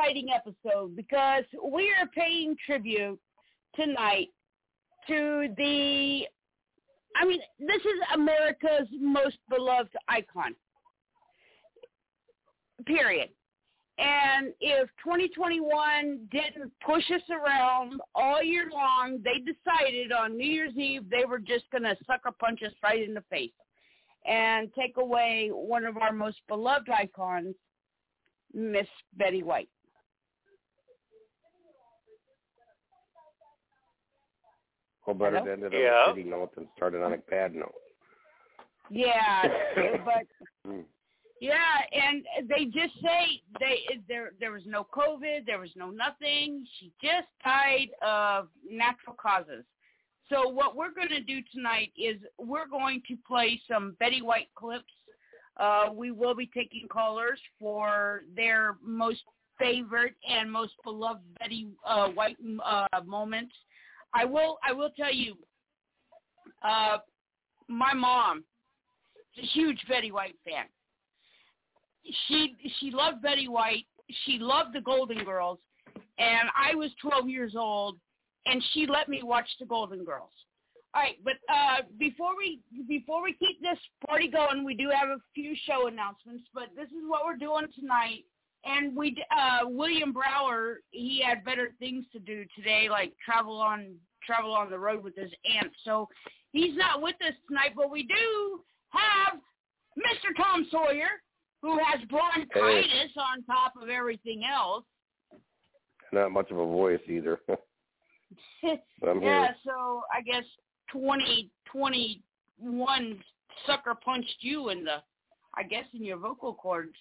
exciting episode because we are paying tribute tonight to the. I mean, this is America's most beloved icon. Period. And if 2021 didn't push us around all year long, they decided on New Year's Eve they were just going to sucker punch us right in the face and take away one of our most beloved icons, Miss Betty White. Well, better Hello? to end it on Yeah. a shitty note than started on a bad note. Yeah, but Mm. yeah, and they just say they there there was no COVID, there was no nothing. She just died of natural causes. So what we're going to do tonight is we're going to play some Betty White clips. Uh, we will be taking callers for their most favorite and most beloved Betty uh, White uh, moments. I will I will tell you, uh, my mom is a huge Betty White fan. She she loved Betty White. She loved the Golden Girls, and I was 12 years old, and she let me watch the Golden Girls. All right, but uh, before we before we keep this party going, we do have a few show announcements. But this is what we're doing tonight, and we uh, William Brower he had better things to do today, like travel on travel on the road with his aunt. So he's not with us tonight, but we do have Mr. Tom Sawyer, who has bronchitis on top of everything else. Not much of a voice either. Yeah, so I guess twenty twenty one sucker punched you in the, I guess, in your vocal cords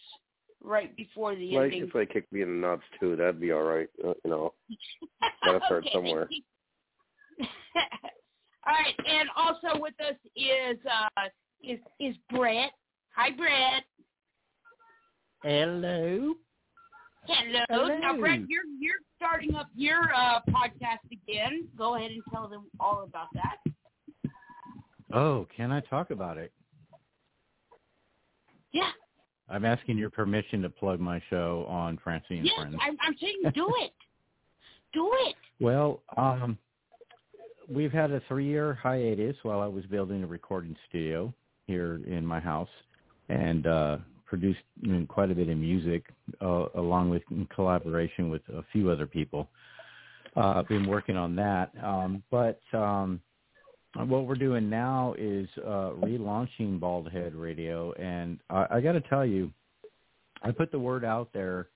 right before the Like ending. if they kick me in the nuts too, that'd be all right. Uh, you know, gotta start Okay. somewhere. All right, and also with us is uh is is Brett. Hi, Brett. Hello. Hello. Hello. Now, Brett, you're you're starting up your uh, podcast again. Go ahead and tell them all about that. Oh, can I talk about it? Yeah. I'm asking your permission to plug my show on Francine and Yes, Friends. I'm, I'm saying do it. Do it. Well, um, we've had a three-year hiatus while I was building a recording studio here in my house, and uh, produced you know, quite a bit of music, uh, along with in collaboration with a few other people. Uh, I've been working on that, um, but um, what we're doing now is uh, relaunching Bald Head Radio, and I, I got to tell you, I put the word out there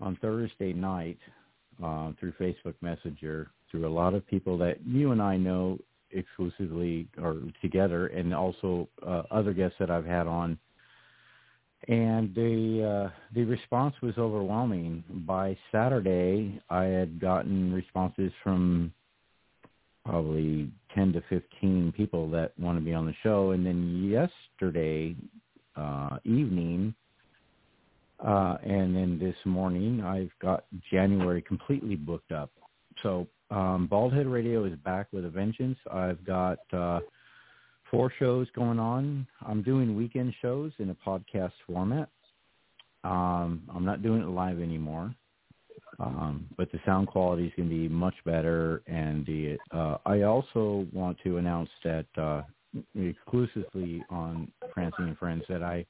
on Thursday night uh, through Facebook Messenger through a lot of people that you and I know exclusively or together, and also uh, other guests that I've had on. and the uh, the response was overwhelming. By Saturday, I had gotten responses from probably 10 to 15 people that want to be on the show, and then yesterday uh, evening, uh, and then this morning, I've got January completely booked up. So um, Baldhead Radio is back with a vengeance. I've got uh, four shows going on. I'm doing weekend shows in a podcast format. Um, I'm not doing it live anymore, um, but the sound quality is going to be much better. And the uh, I also want to announce that uh, exclusively on Francine and Friends that I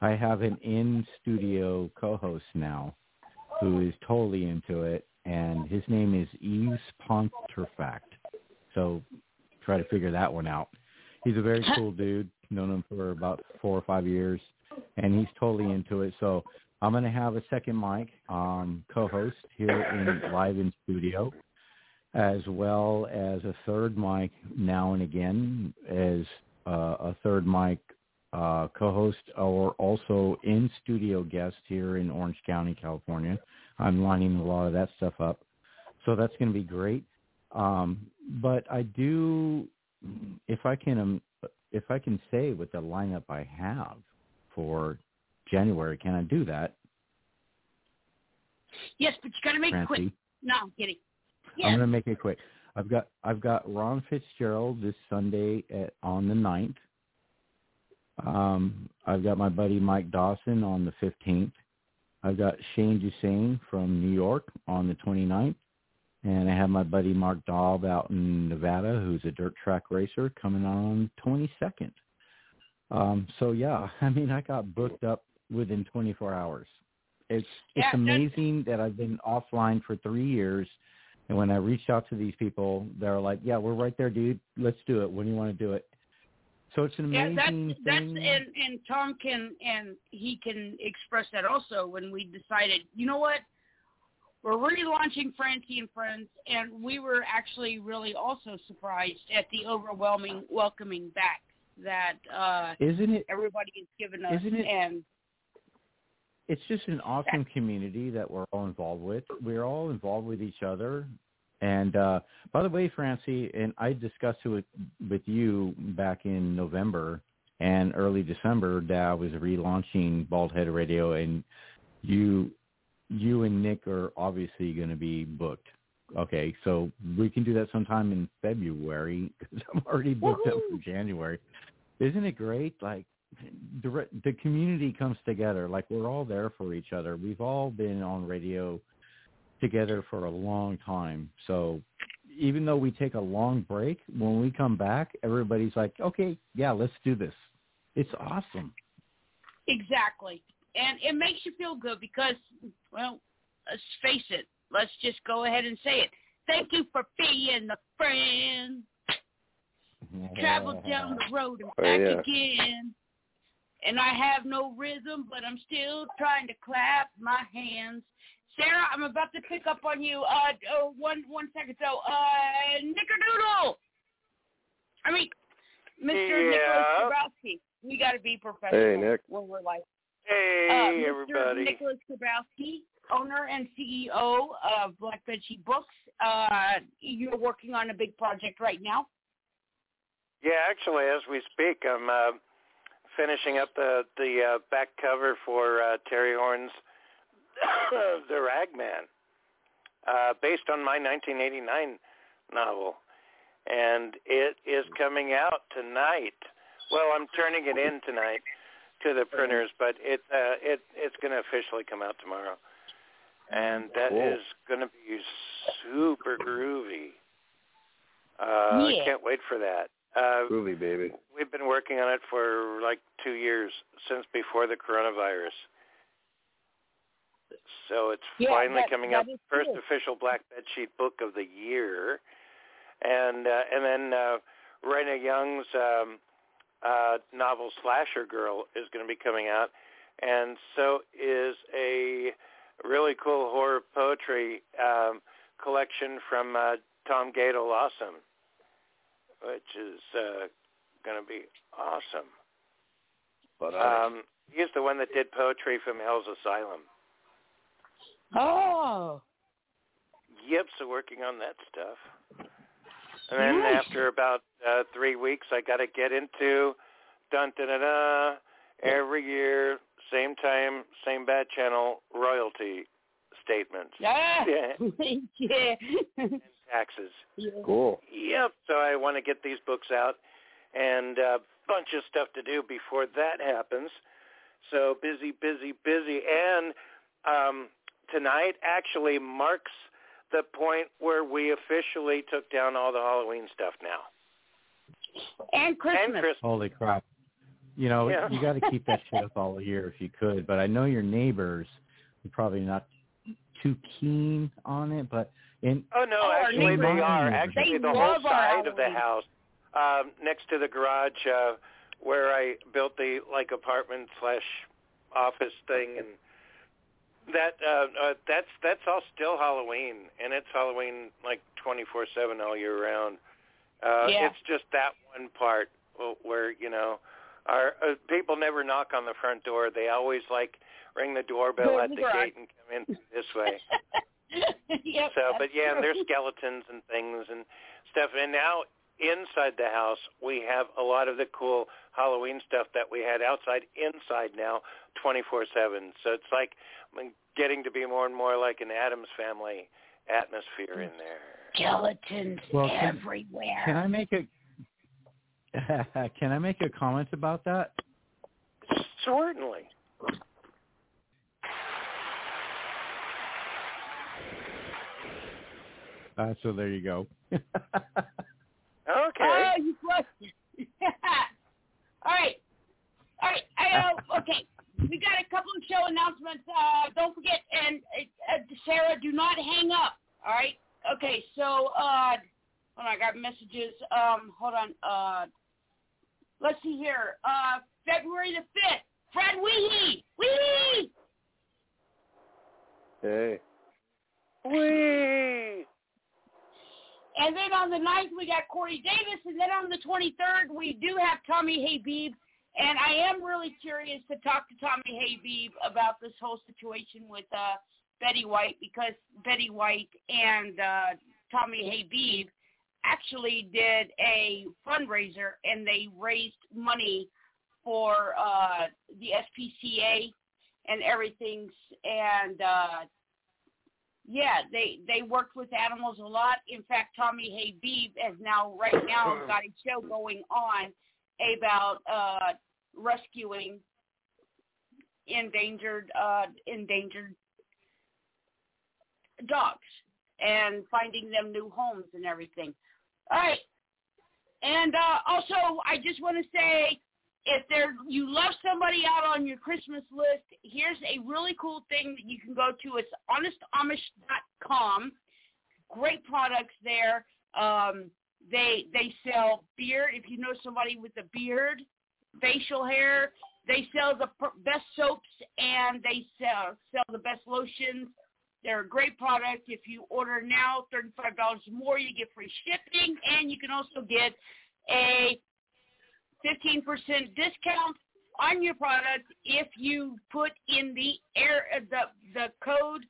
I have an in studio co-host now who is totally into it, and his name is Yves Ponterfact. So try to figure that one out he's a very cool dude. Known him for about four or five years, and he's totally into it. So I'm going to have a second mic um, co-host here in live in studio, as well as a third mic now and again as uh, a third mic uh, co-host or also in studio guest here in Orange County, California. I'm lining a lot of that stuff up, so that's going to be great. Um, but I do if I can um, if I can say what the lineup I have for January, can I do that? Yes, but you got to make Francie? it quick. No, I'm kidding. I'm going to make it quick. I've got I've got Ron Fitzgerald this Sunday at on the ninth. Um, I've got my buddy Mike Dawson on the 15th. I've got Shane Dusain from New York on the 29th. And I have my buddy Mark Daub out in Nevada, who's a dirt track racer, coming on 22nd. Um, so yeah, I mean, I got booked up within 24 hours. It's it's Yeah, amazing that I've been offline for three years, and when I reached out to these people, they're like, "Yeah, we're right there, dude. Let's do it. When do you want to do it?" So it's an Yeah, amazing that's that's thing. and and Tom can and he can express that also when we decided, you know what, we're relaunching Francie and Friends, and we were actually really also surprised at the overwhelming welcoming back that uh Isn't it? everybody has given us, Isn't it- and it's just an awesome community that we're all involved with. We're all involved with each other. And uh by the way, Francie, and I discussed it with, with you back in November and early December that I was relaunching Bald Head Radio and you you and Nick are obviously going to be booked. Okay, so we can do that sometime in February because I'm already booked up for January. Isn't it great? Like the the community comes together. Like we're all there for each other. We've all been on radio together for a long time. So even though we take a long break, when we come back, everybody's like, "Okay, yeah, let's do this." It's awesome. exactly, and it makes you feel good because, well, let's face it, let's just go ahead and say it. Thank you for being a friend. Travel down the road and Oh, back yeah. again. And I have no rhythm, but I'm still trying to clap my hands. Sarah, I'm about to pick up on you. Uh, oh, one one second. So, uh, Nickerdoodle. I mean, Mr. Nicholas Yeah. We got to be professional Hey, Nick. when we're like. Hey, uh, Mr. everybody. Nicholas Grabowski, owner and CEO of Black Bed Books. Uh, you're working on a big project right now. Yeah, actually, as we speak, I'm uh, finishing up the the uh, back cover for uh, Terry Horn's The Ragman, uh, based on my 1989 novel, and it is coming out tonight. Well, I'm turning it in tonight to the printers, but it uh, it it's going to officially come out tomorrow, and that is Cool. going to be super groovy. Uh, Yeah. I can't wait for that. Uh, Groovy, baby. We've been working on it for like two years since before the coronavirus. So it's Yeah, finally that- coming that up. First cool. official Black Bed Sheet book of the year, and uh, and then uh, Raina Young's um, uh, novel Slasher Girl is going to be coming out, and so is a really cool horror poetry um, collection from uh, Tom Gato Lawson which is uh, going to be awesome. But Um, he's the one that did poetry from Hell's Asylum. Oh. Yep, so working on that stuff. And then Nice. after about uh, three weeks, I got to get into dun da da da every year, same time, same bad channel, royalty statements, Yeah. Yeah. yeah. Taxes. cool. Yep. So I want to get these books out, and a bunch of stuff to do before that happens. So busy, busy, busy, and um, tonight actually marks the point where we officially took down all the Halloween stuff now. And Christmas. And Christmas. Holy crap! You know, Yeah. you got to keep that shit up all year if you could. But I know your neighbors are probably not too keen on it. But in Oh no, Oh, actually they neighbors- are. They Actually, the whole side of the house, um, next to the garage, uh, where I built the like apartment slash office thing, and that uh, uh, that's that's all still Halloween, and it's Halloween like twenty four seven all year round. Uh, Yeah. It's just that one part where you know, our uh, people never knock on the front door. They always like ring the doorbell at the the gate and come in this way. yep, So, but yeah, and there's skeletons and things and stuff. And now inside the house, we have a lot of the cool Halloween stuff that we had outside, inside now, 24/7. So it's like I'm getting to be more and more like an Addams Family atmosphere in there. skeletons Well, can- everywhere. can I make a can I make a comment about that? Certainly. Uh, so there you go. Okay. Oh, you crushed it. All right. All right. I, uh, okay. We got a couple of show announcements. Uh, don't forget, and uh, uh, Sarah, do not hang up. All right. Okay. So, uh, hold on. I got messages. Um, hold on. Uh, let's see here. Uh, February the fifth. Fred Weehee. Weehee. Hey. Whee! And then on the 9th, we got Corey Davis. And then on the 23rd, we do have Tommy Habeeb. And I am really curious to talk to Tommy Habeeb about this whole situation with uh, Betty White because Betty White and uh, Tommy Habeeb actually did a fundraiser and they raised money for uh, the SPCA and everything. And uh, yeah, they they worked with animals a lot. In fact, Tommy Habeeb has now right now got a show going on about uh rescuing endangered uh endangered dogs and finding them new homes and everything. All right. And uh also I just want to say if there you love somebody out on your Christmas list, here's a really cool thing that you can go to. It's honestamish.com. Great products there. Um, they they sell beard. If you know somebody with a beard, facial hair, they sell the best soaps and they sell sell the best lotions. They're a great product. If you order now, thirty-five dollars more, you get free shipping, and you can also get a 15% discount on your product if you put in the air uh, the the code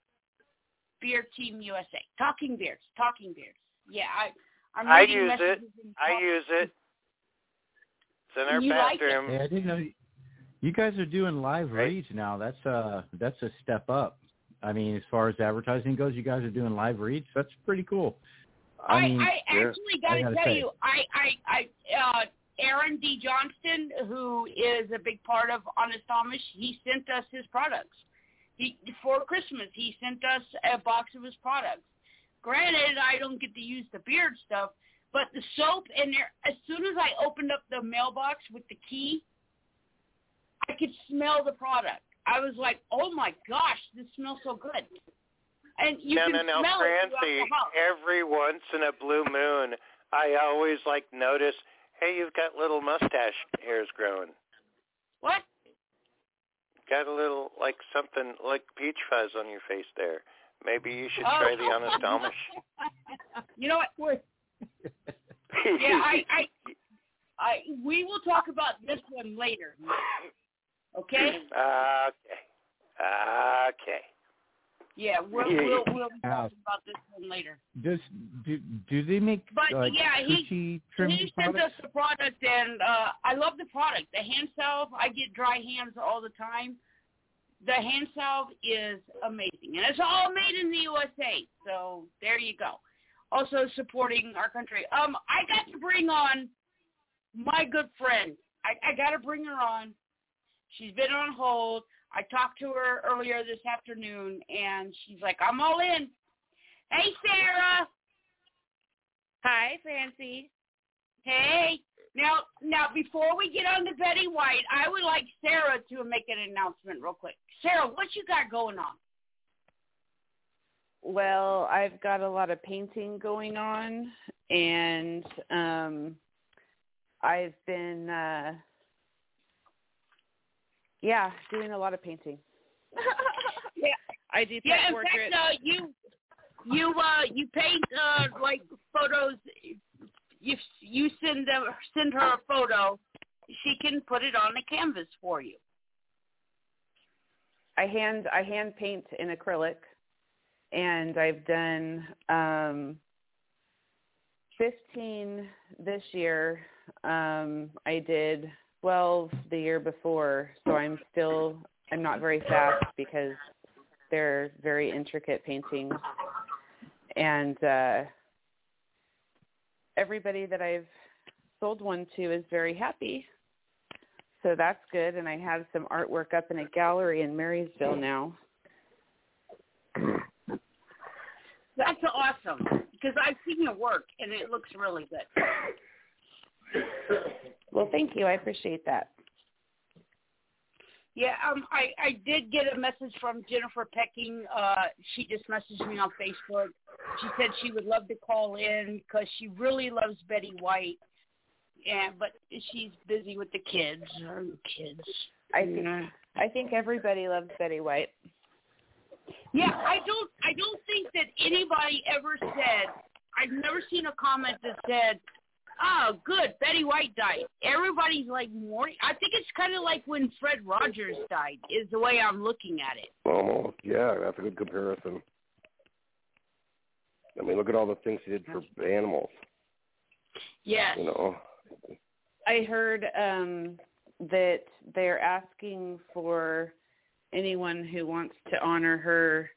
Beer Team USA. Talking beers, talking beers. Yeah, I I'm I reading use it. I use it. It's in our You like it? bathroom. Hey, I didn't know you, you guys are doing live Right. reads now. That's uh that's a step up. I mean, as far as advertising goes, you guys are doing live reads. That's pretty cool. I, I, mean, I actually got to gotta tell say. you, I, I, I, uh, Aaron D. Johnston, who is a big part of Honest Amish, he sent us his products. He for Christmas, he sent us a box of his products. Granted, I don't get to use the beard stuff, but the soap and there. As soon as I opened up the mailbox with the key, I could smell the product. I was like, "Oh my gosh, this smells so good!" And you no, can no, no, smell Francie. house. Every once in a blue moon, I always like notice, hey, you've got little mustache hairs growing. What? Got a little like something like peach fuzz on your face there. Maybe you should Oh. try the Honest Amish. you know what? Yeah, I, I, I, we will talk about this one later. Okay. Okay. Okay. Yeah, we'll we'll we'll be talking about this one later. Does do do they make But like yeah, he sushi trim he sent us the product, and uh I love the product. The hand salve, I get dry hands all the time. The hand salve is amazing, and it's all made in the USA. So there you go. Also supporting our country. Um, I got to bring on my good friend. I, I got to bring her on. She's been on hold. I talked to her earlier this afternoon, and she's like, "I'm all in." Hey, Sarah. Hi, Fancy. Hey. Now, now, before we get on to Betty White, I would like Sarah to make an announcement real quick. Sarah, what you got going on? Well, I've got a lot of painting going on, and um, I've been, uh, yeah, doing a lot of painting. yeah, I do pet yeah. In portraits. fact, uh, you you uh you paint uh like photos. You you send them send her a photo, she can put it on the canvas for you. I hand I hand paint in acrylic, and I've done um, 15 this year. Um, I did 12 the year before, so I'm still I'm not very fast because they're very intricate paintings, and uh, everybody that I've sold one to is very happy. So that's good, and I have some artwork up in a gallery in Marysville now. That's awesome because I've seen your work and it looks really good. Well, thank you. I appreciate that. Yeah, um, I I did get a message from Jennifer Pecking. Uh, she just messaged me on Facebook. She said she would love to call in because she really loves Betty White, and but she's busy with the kids. Her kids. I think I think everybody loves Betty White. Yeah, I don't. I don't think that anybody ever said. I've never seen a comment that said, "Oh, good, Betty White died." Everybody's like mourning. I think it's kind of like when Fred Rogers died. Is the way I'm looking at it. Almost, yeah, that's a good comparison. I mean, look at all the things he did for animals. Yes. You know, I heard um that they're asking for anyone who wants to honor her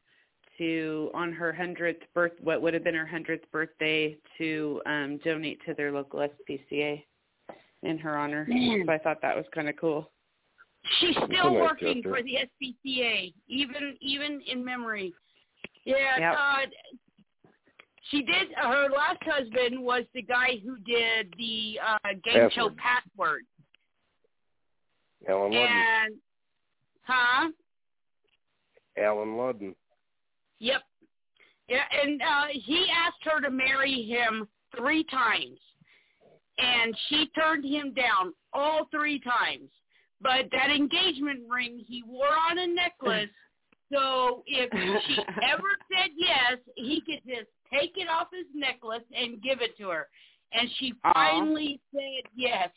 to on her hundredth birth what would have been her hundredth birthday to um donate to their local SPCA in her honor. Man. So I thought that was kind of cool. She's still nice working gesture. for the SPCA, even even in memory. Yeah, Yep. uh, she did. Her last husband was the guy who did the uh, game show Password. Password, Allen Ludden. and huh? Allen Ludden. Yep. Yeah, and uh, he asked her to marry him three times, and she turned him down all three times. But that engagement ring he wore on a necklace, so if she ever said yes, he could just take it off his necklace and give it to her. And she Aw. finally said yes.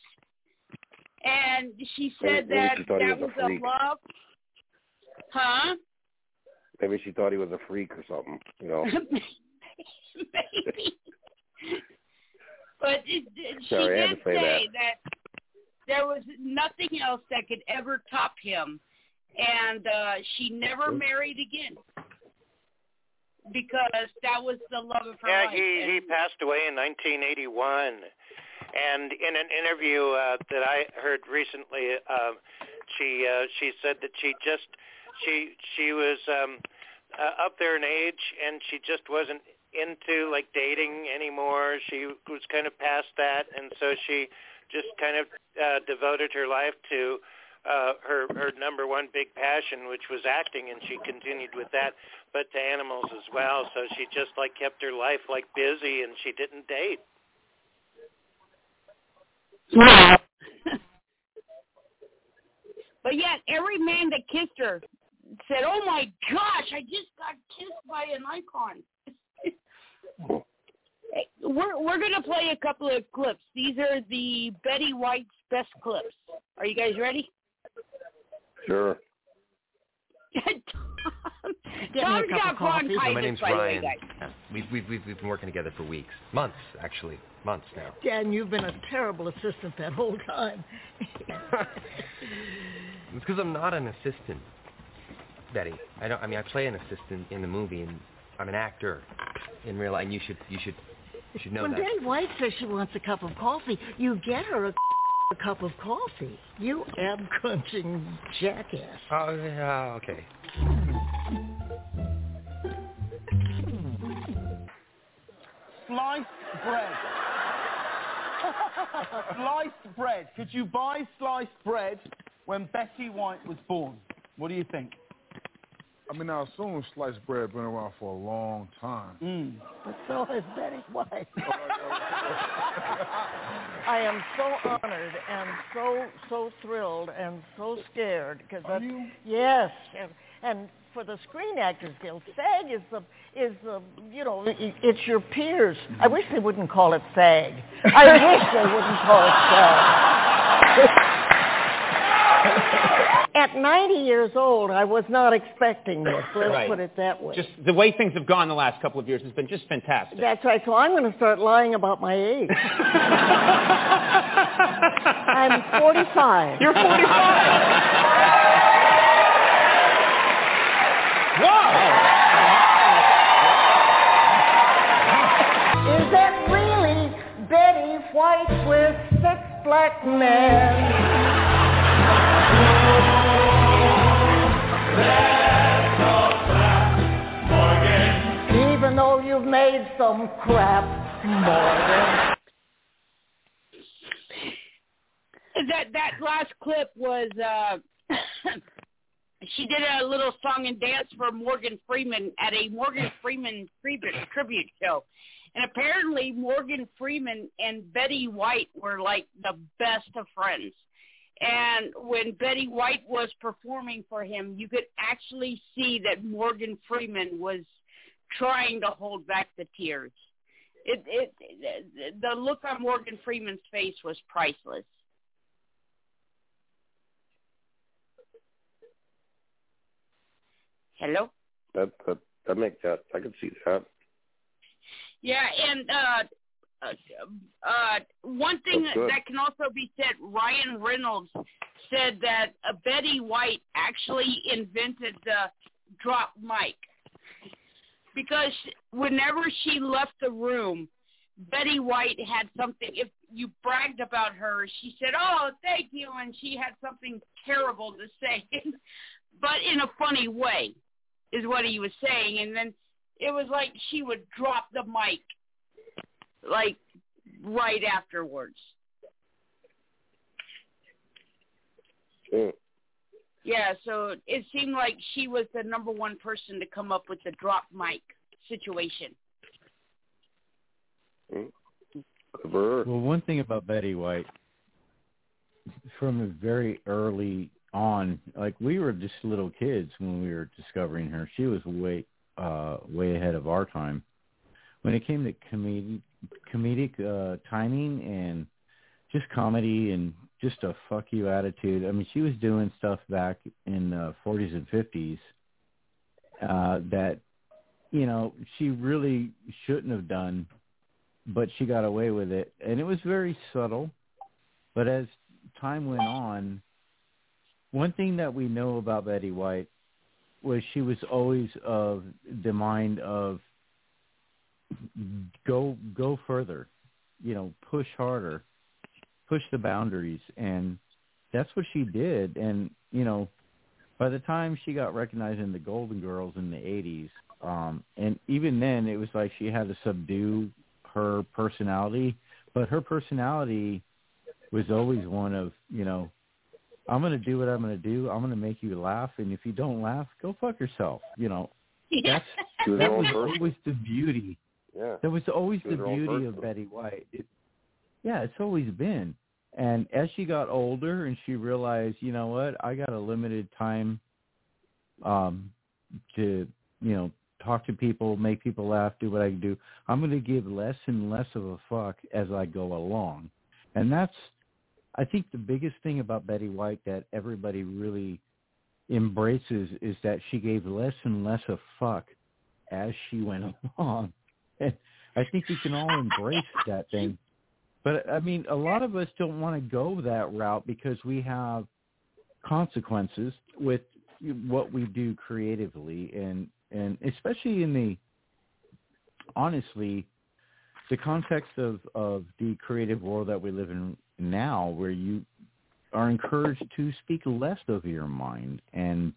And she said Maybe that she thought he that was was a a love. Huh? Maybe she thought he was a freak or something. You know. Maybe. But it, it, she Sorry, I had did to say say that. there was nothing else that could ever top him, and uh she never married again because that was the love of her Yeah, life. he he and- passed away in 1981, and in an interview uh, that I heard recently, uh, she uh, she said that she just she she was um, uh, up there in age, and she just wasn't into like dating anymore. She was kind of past that, and so she just kind of uh, devoted her life to uh, her her number one big passion, which was acting, and she continued with that, but to animals as well. So she just like kept her life like busy, and she didn't date. But yet, every man that kissed her said, "Oh my gosh, I just got kissed by an icon." We're we're gonna play a couple of clips. These are the Betty White's best clips. Are you guys ready? Sure. Tom's got bronchitis, my name's by the way, Ryan. Yeah, We've, we've, we've, we've been working together for weeks. Months, actually. Months now. Dan, you've been a terrible assistant that whole time. It's because I'm not an assistant, Betty. I don't. I mean, I play an assistant in the movie, and I'm an actor in real life. And you should, you should, you should know when that. Betty White says she wants a cup of coffee, you get her a, a cup of coffee. You ab-crunching jackass. Oh, yeah, okay. Sliced bread. sliced bread. Could you buy sliced bread when Betty White was born? What do you think? I mean, I assume sliced bread been around for a long time. Mm. But so has Betty White. I am so honored and so so thrilled and so scared because yes, and, and for the Screen Actors Guild, SAG is the is the you know it's your peers. I wish they wouldn't call it SAG. I wish they wouldn't call it SAG. At 90 years old, I was not expecting this. Let's Right. put it that way. Just the way things have gone the last couple of years has been just fantastic. That's right. So I'm going to start lying about my age. I'm 45. You're 45. Is that really Betty White with six black men? Even though you've made some crap, Morgan. that that last clip was uh she did a little song and dance for Morgan Freeman at a Morgan Freeman tribute tribute show. And apparently Morgan Freeman and Betty White were like the best of friends. And when Betty White was performing for him, you could actually see that Morgan Freeman was trying to hold back the tears. It, it, the look on Morgan Freeman's face was priceless. Hello? That that that makes that I can see that. Yeah, and uh, uh, uh, one thing that can also be said, Ryan Reynolds said that uh, Betty White actually invented the drop mic because whenever she left the room, Betty White had something. If you bragged about her, she said, "Oh, thank you," and she had something terrible to say, but in a funny way, is what he was saying. And then it was like she would drop the mic, like right afterwards. Mm. Yeah, so it seemed like she was the number one person to come up with the drop mic situation. Mm. Good for her. Well, one thing about Betty White, from a very early on, like we were just little kids when we were discovering her. She was way, uh, way ahead of our time. When it came to comedic, comedic uh, timing and just comedy and just a fuck you attitude. I mean, she was doing stuff back in the 40s and 50s uh, that, you know, she really shouldn't have done, but she got away with it. And it was very subtle. But as time went on, one thing that we know about Betty White was she was always of the mind of go go further, you know, push harder, push the boundaries, and that's what she did. And you know, by the time she got recognized in the Golden Girls in the '80s, um, and even then, it was like she had to subdue her personality, but her personality was always one of you know I'm going to do what I'm going to do. I'm going to make you laugh, and if you don't laugh, go fuck yourself. You know, that's that was always the beauty. Yeah. That was always the beauty of. Betty White. It, yeah, it's always been. And as she got older and she realized, you know what, I got a limited time um to, you know, talk to people, make people laugh, do what I can do. I'm going to give less and less of a fuck as I go along. And that's I think the biggest thing about Betty White that everybody really embraces is that she gave less and less a fuck as she went along. I think we can all embrace that thing. But I mean, a lot of us don't want to go that route because we have consequences with what we do creatively and and especially in the honestly the context of of the creative world that we live in now where you are encouraged to speak less of your mind and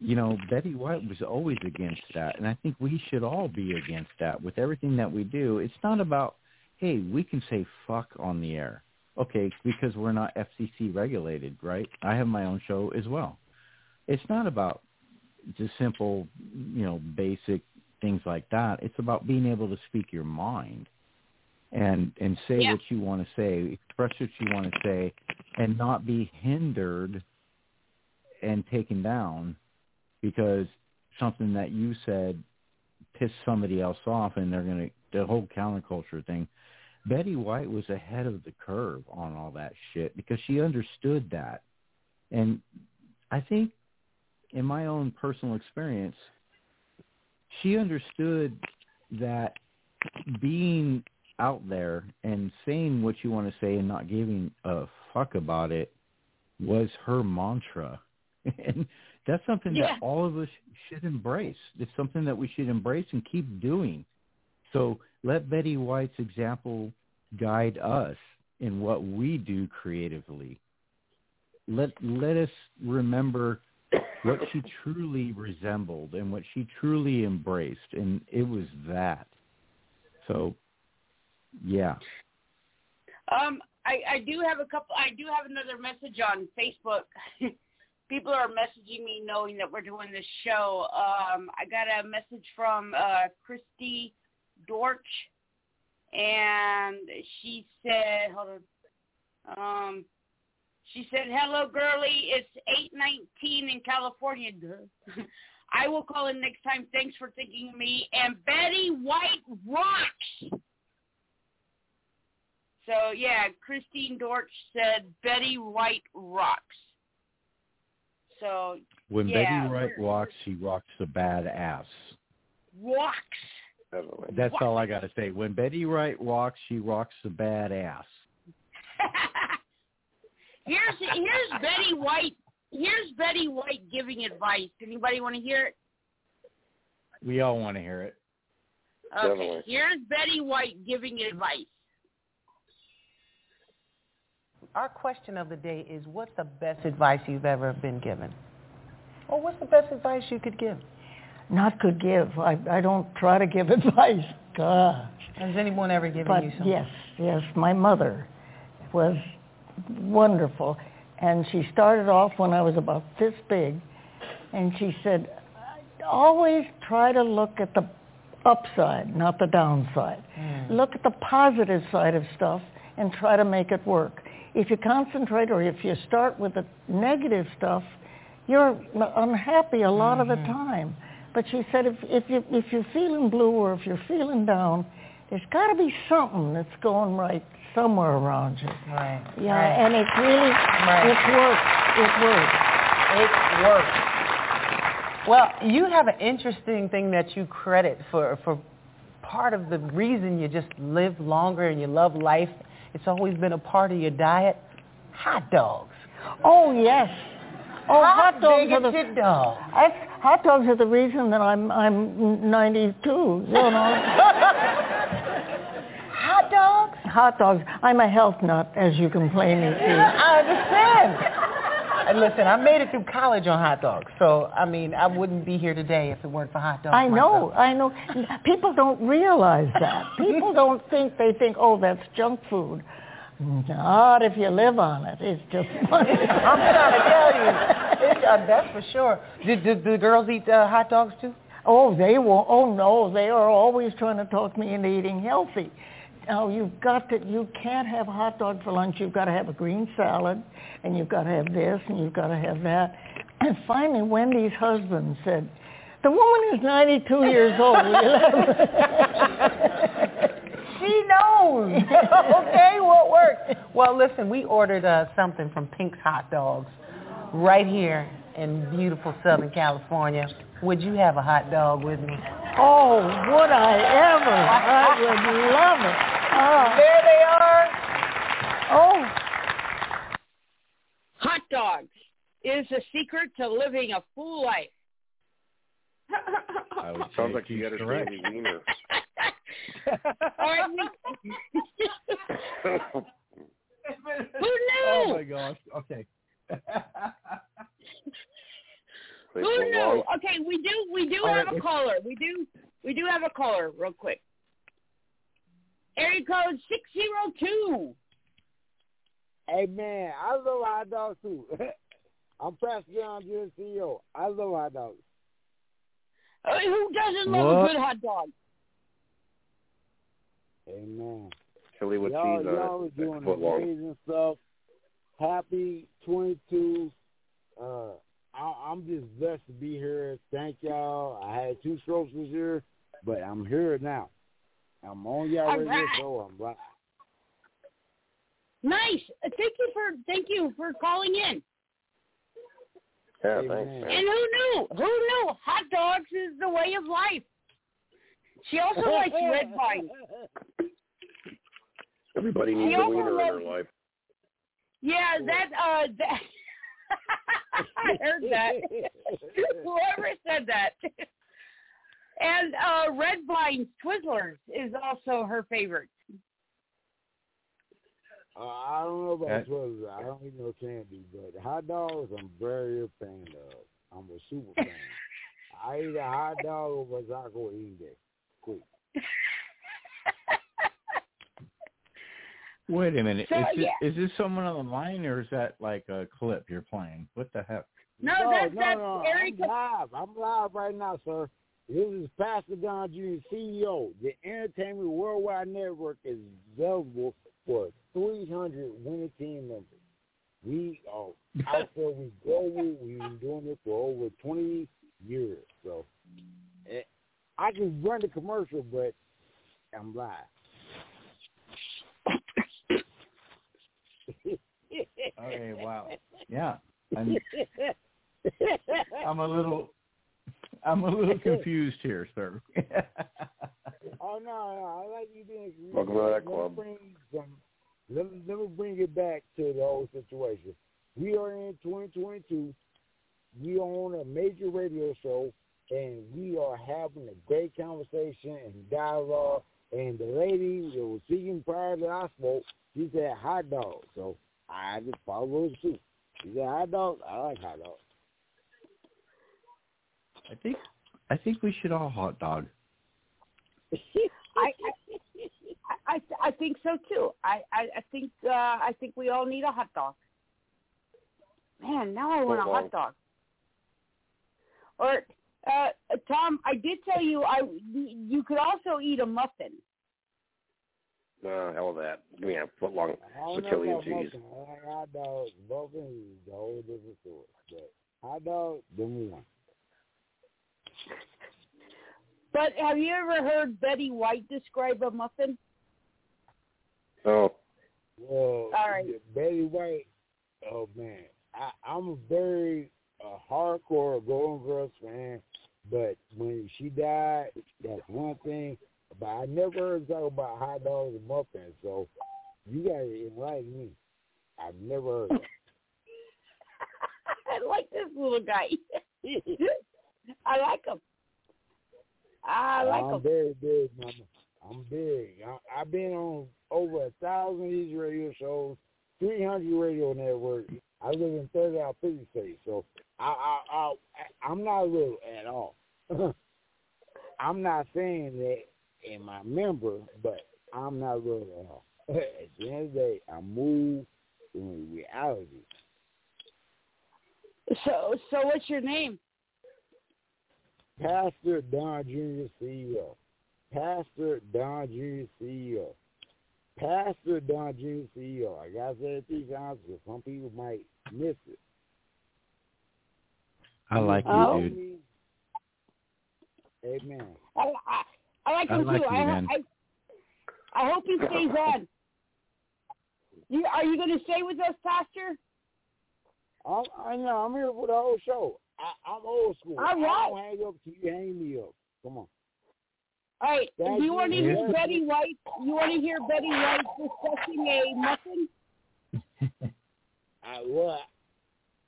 you know Betty White was always against that and I think we should all be against that with everything that we do. It's not about hey we can say fuck on the air. Okay because we're not FCC regulated right? I have my own show as well. It's not about just simple you know basic things like that. It's about being able to speak your mind and and say Yeah. what you want to say, express what you want to say, and not be hindered and taken down because something that you said pissed somebody else off, and they're gonna the whole counterculture thing. Betty White was ahead of the curve on all that shit because she understood that, and I think in my own personal experience, she understood that being out there and saying what you want to say and not giving a fuck about it was her mantra. and that's something Yeah. that all of us should embrace. It's something that we should embrace and keep doing. So let Betty White's example guide us in what we do creatively. Let let us remember what she truly resembled and what she truly embraced and it was that. So yeah. Um, I, I do have a couple. I do have another message on Facebook. People are messaging me knowing that we're doing this show. Um, I got a message from uh, Christy Dorch, and she said, "Hold on." Um, she said, "Hello, girlie. It's eight nineteen in California. I will call in next time. Thanks for thinking of me." And Betty White rocks. So yeah, Christine Dorch said Betty White rocks. So When yeah, Betty White walks, she rocks a bad ass. rocks. That's all I got to say. When Betty White walks, she rocks a bad ass. Here's here's Betty White. Here's Betty White giving advice. Anybody want to hear it? We all want to hear it. Okay. Definitely. Here's Betty White giving advice. Our question of the day is what's the best advice you've ever been given? Or what's the best advice you could give? Not could give. I, I don't try to give advice. Gosh. Has anyone ever given but you something? yes, yes, my mother was wonderful, and she started off when I was about this big, and she said, always try to look at the upside, not the downside. Mm. Look at the positive side of stuff and try to make it work. If you concentrate or if you start with the negative stuff, you're unhappy a lot of the mm-hmm. time. But she said if if you if you're feeling blue or if you're feeling down, there's got to be something that's going right somewhere around you. Right. Yeah, right. and it really It it works. It works. It works. Well, you have an interesting thing that you credit for for part of the reason you just live longer and you love life. It's always been a part of your diet. Hot dogs. Oh yes. Oh, How hot dogs are the dog? Hot dogs are the reason that I'm I'm 92. You know. hot dogs. Hot dogs. I'm a health nut, as you can plainly see. I understand. And listen, I made it through college on hot dogs, so I mean, I wouldn't be here today if it weren't for hot dogs. I know, I know. People don't realize that. People don't think they think, oh, that's junk food. Not if you live on it. It's just funny. I'm trying to tell you, it's, uh, that's for sure. Did, did the girls eat uh, hot dogs too? Oh, they will. Oh no, they are always trying to talk me into eating healthy. Now you've got to. You can't have a hot dog for lunch. You've got to have a green salad, and you've got to have this, and you've got to have that. And finally, Wendy's husband said, "The woman is 92 years old. Will you let her?" She knows. okay, what works? Well, listen, we ordered uh, something from Pink's Hot Dogs right here in beautiful Southern California. Would you have a hot dog with me? Oh, would I ever? I would love it. Oh. There they are. Oh. Hot dogs is the secret to living a full life. I would Sounds like you he's got a correct. Sandy Wiener. All right. Who knew? Oh my gosh. Okay. Who Wait, knew? long- Okay, we do we do All have right, a caller. We do we do have a caller real quick. Area code six zero two. Hey man, I love hot dogs too. I'm Pastor John, you're the CEO. I love hot dogs. Uh, who doesn't love a good hot dog? Amen. Chili with y'all, cheese y'all on are it. doing Six foot long. amazing stuff. Happy 22. Uh, I, I'm just blessed to be here. Thank y'all. I had two strokes this year, but I'm here now. I'm on y'all All radio right. show. I'm right. Nice. Uh, Thank you for thank you for calling in. Yeah, Amen. thanks, And who knew? Who knew? Hot dogs is the way of life. She also likes red wine. Everybody needs She a also wiener in their life. Yeah, that uh that I heard that. Whoever said that. And uh Red Vine Twizzlers is also her favorite. Uh, I don't know about That- Twizzlers. I don't eat no candy, but hot dogs I'm very a fan of. I'm a super fan. I eat a hot dog over a taco any day. Quick. Wait a minute. So, is, this, yeah. is this someone on the line or is that like a clip you're playing? What the heck? No, no, that's no, that's no. area I'm live. I'm live right now, sir. This is Pastor Don Jr., CEO. The Entertainment Worldwide Network is available for 300 winning team members. We are out there. We global. We've been doing it for over 20 years. So eh, I can run the commercial, but I'm live. Okay, wow. Yeah. I'm I'm a little I'm a little confused here, sir. Oh no, no, I like you being. Welcome to that club. Bring some, let, me, let me bring it back to the whole situation. We are in 2022. We own a major radio show, and we are having a great conversation and dialogue. And the lady that was speaking prior to I spoke, she said hot dog. So I just followed suit. She said hot dog. I like hot dogs. I think I think we should all hot dog. I, I I I think so too. I I, I think uh I think we all need a hot dog. Man, now I want a hot dog. Or uh Tom, I did tell you I you could also eat a muffin. No, hell of that. Give me a foot long I don't know chili cheese. I like hot dogs. Muffin is the whole different story. But hot dog, them one. But have you ever heard Betty White describe a muffin? Oh, Well, All right. Betty White. Oh man, I, I'm a very uh, hardcore Golden Girls fan, but when she died, that's one thing. But I never heard talk about hot dogs and muffins, so you gotta enlighten me. I've never heard. Of I like this little guy. I like him. I oh, like him. I'm him. very big, mama. I'm big. I, I've been on over a thousand of these radio shows, 300 radio networks. I live in 30 out 50 states, so I, I, I, I'm not little at all. I'm not saying that in my member, but I'm not little at all. at the end of the day, I move in reality. So so what's your name? Pastor Don Jr. CEO. Pastor Don Jr. CEO. Pastor Don Jr. CEO. I gotta say it three times because some people might miss it. I like oh. you, Oh. dude. Amen. I, I, I like I him like too. you, I, man. I I hope he stays on. You are you going to stay with us, Pastor? I'm, I know. I'm here for the whole show. I, I'm old school. All I right. don't hang up till you hang me up. Come on. All right. Thank Do you want to you. hear Betty White? You want to hear Betty White discussing a muffin? I, what,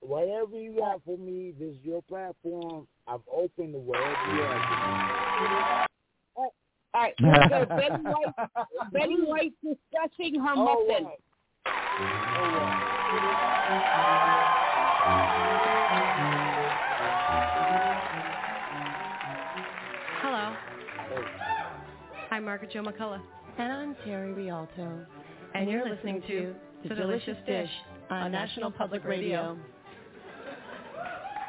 whatever you got for me, this is your platform. I've opened the whatever you have. All right. Here we go. Betty White. Betty White discussing her All muffin. right. Hello. I'm Margaret Jo McCullough. And I'm Terri Rialto. And you're listening to The Delicious Dish on National Public Radio.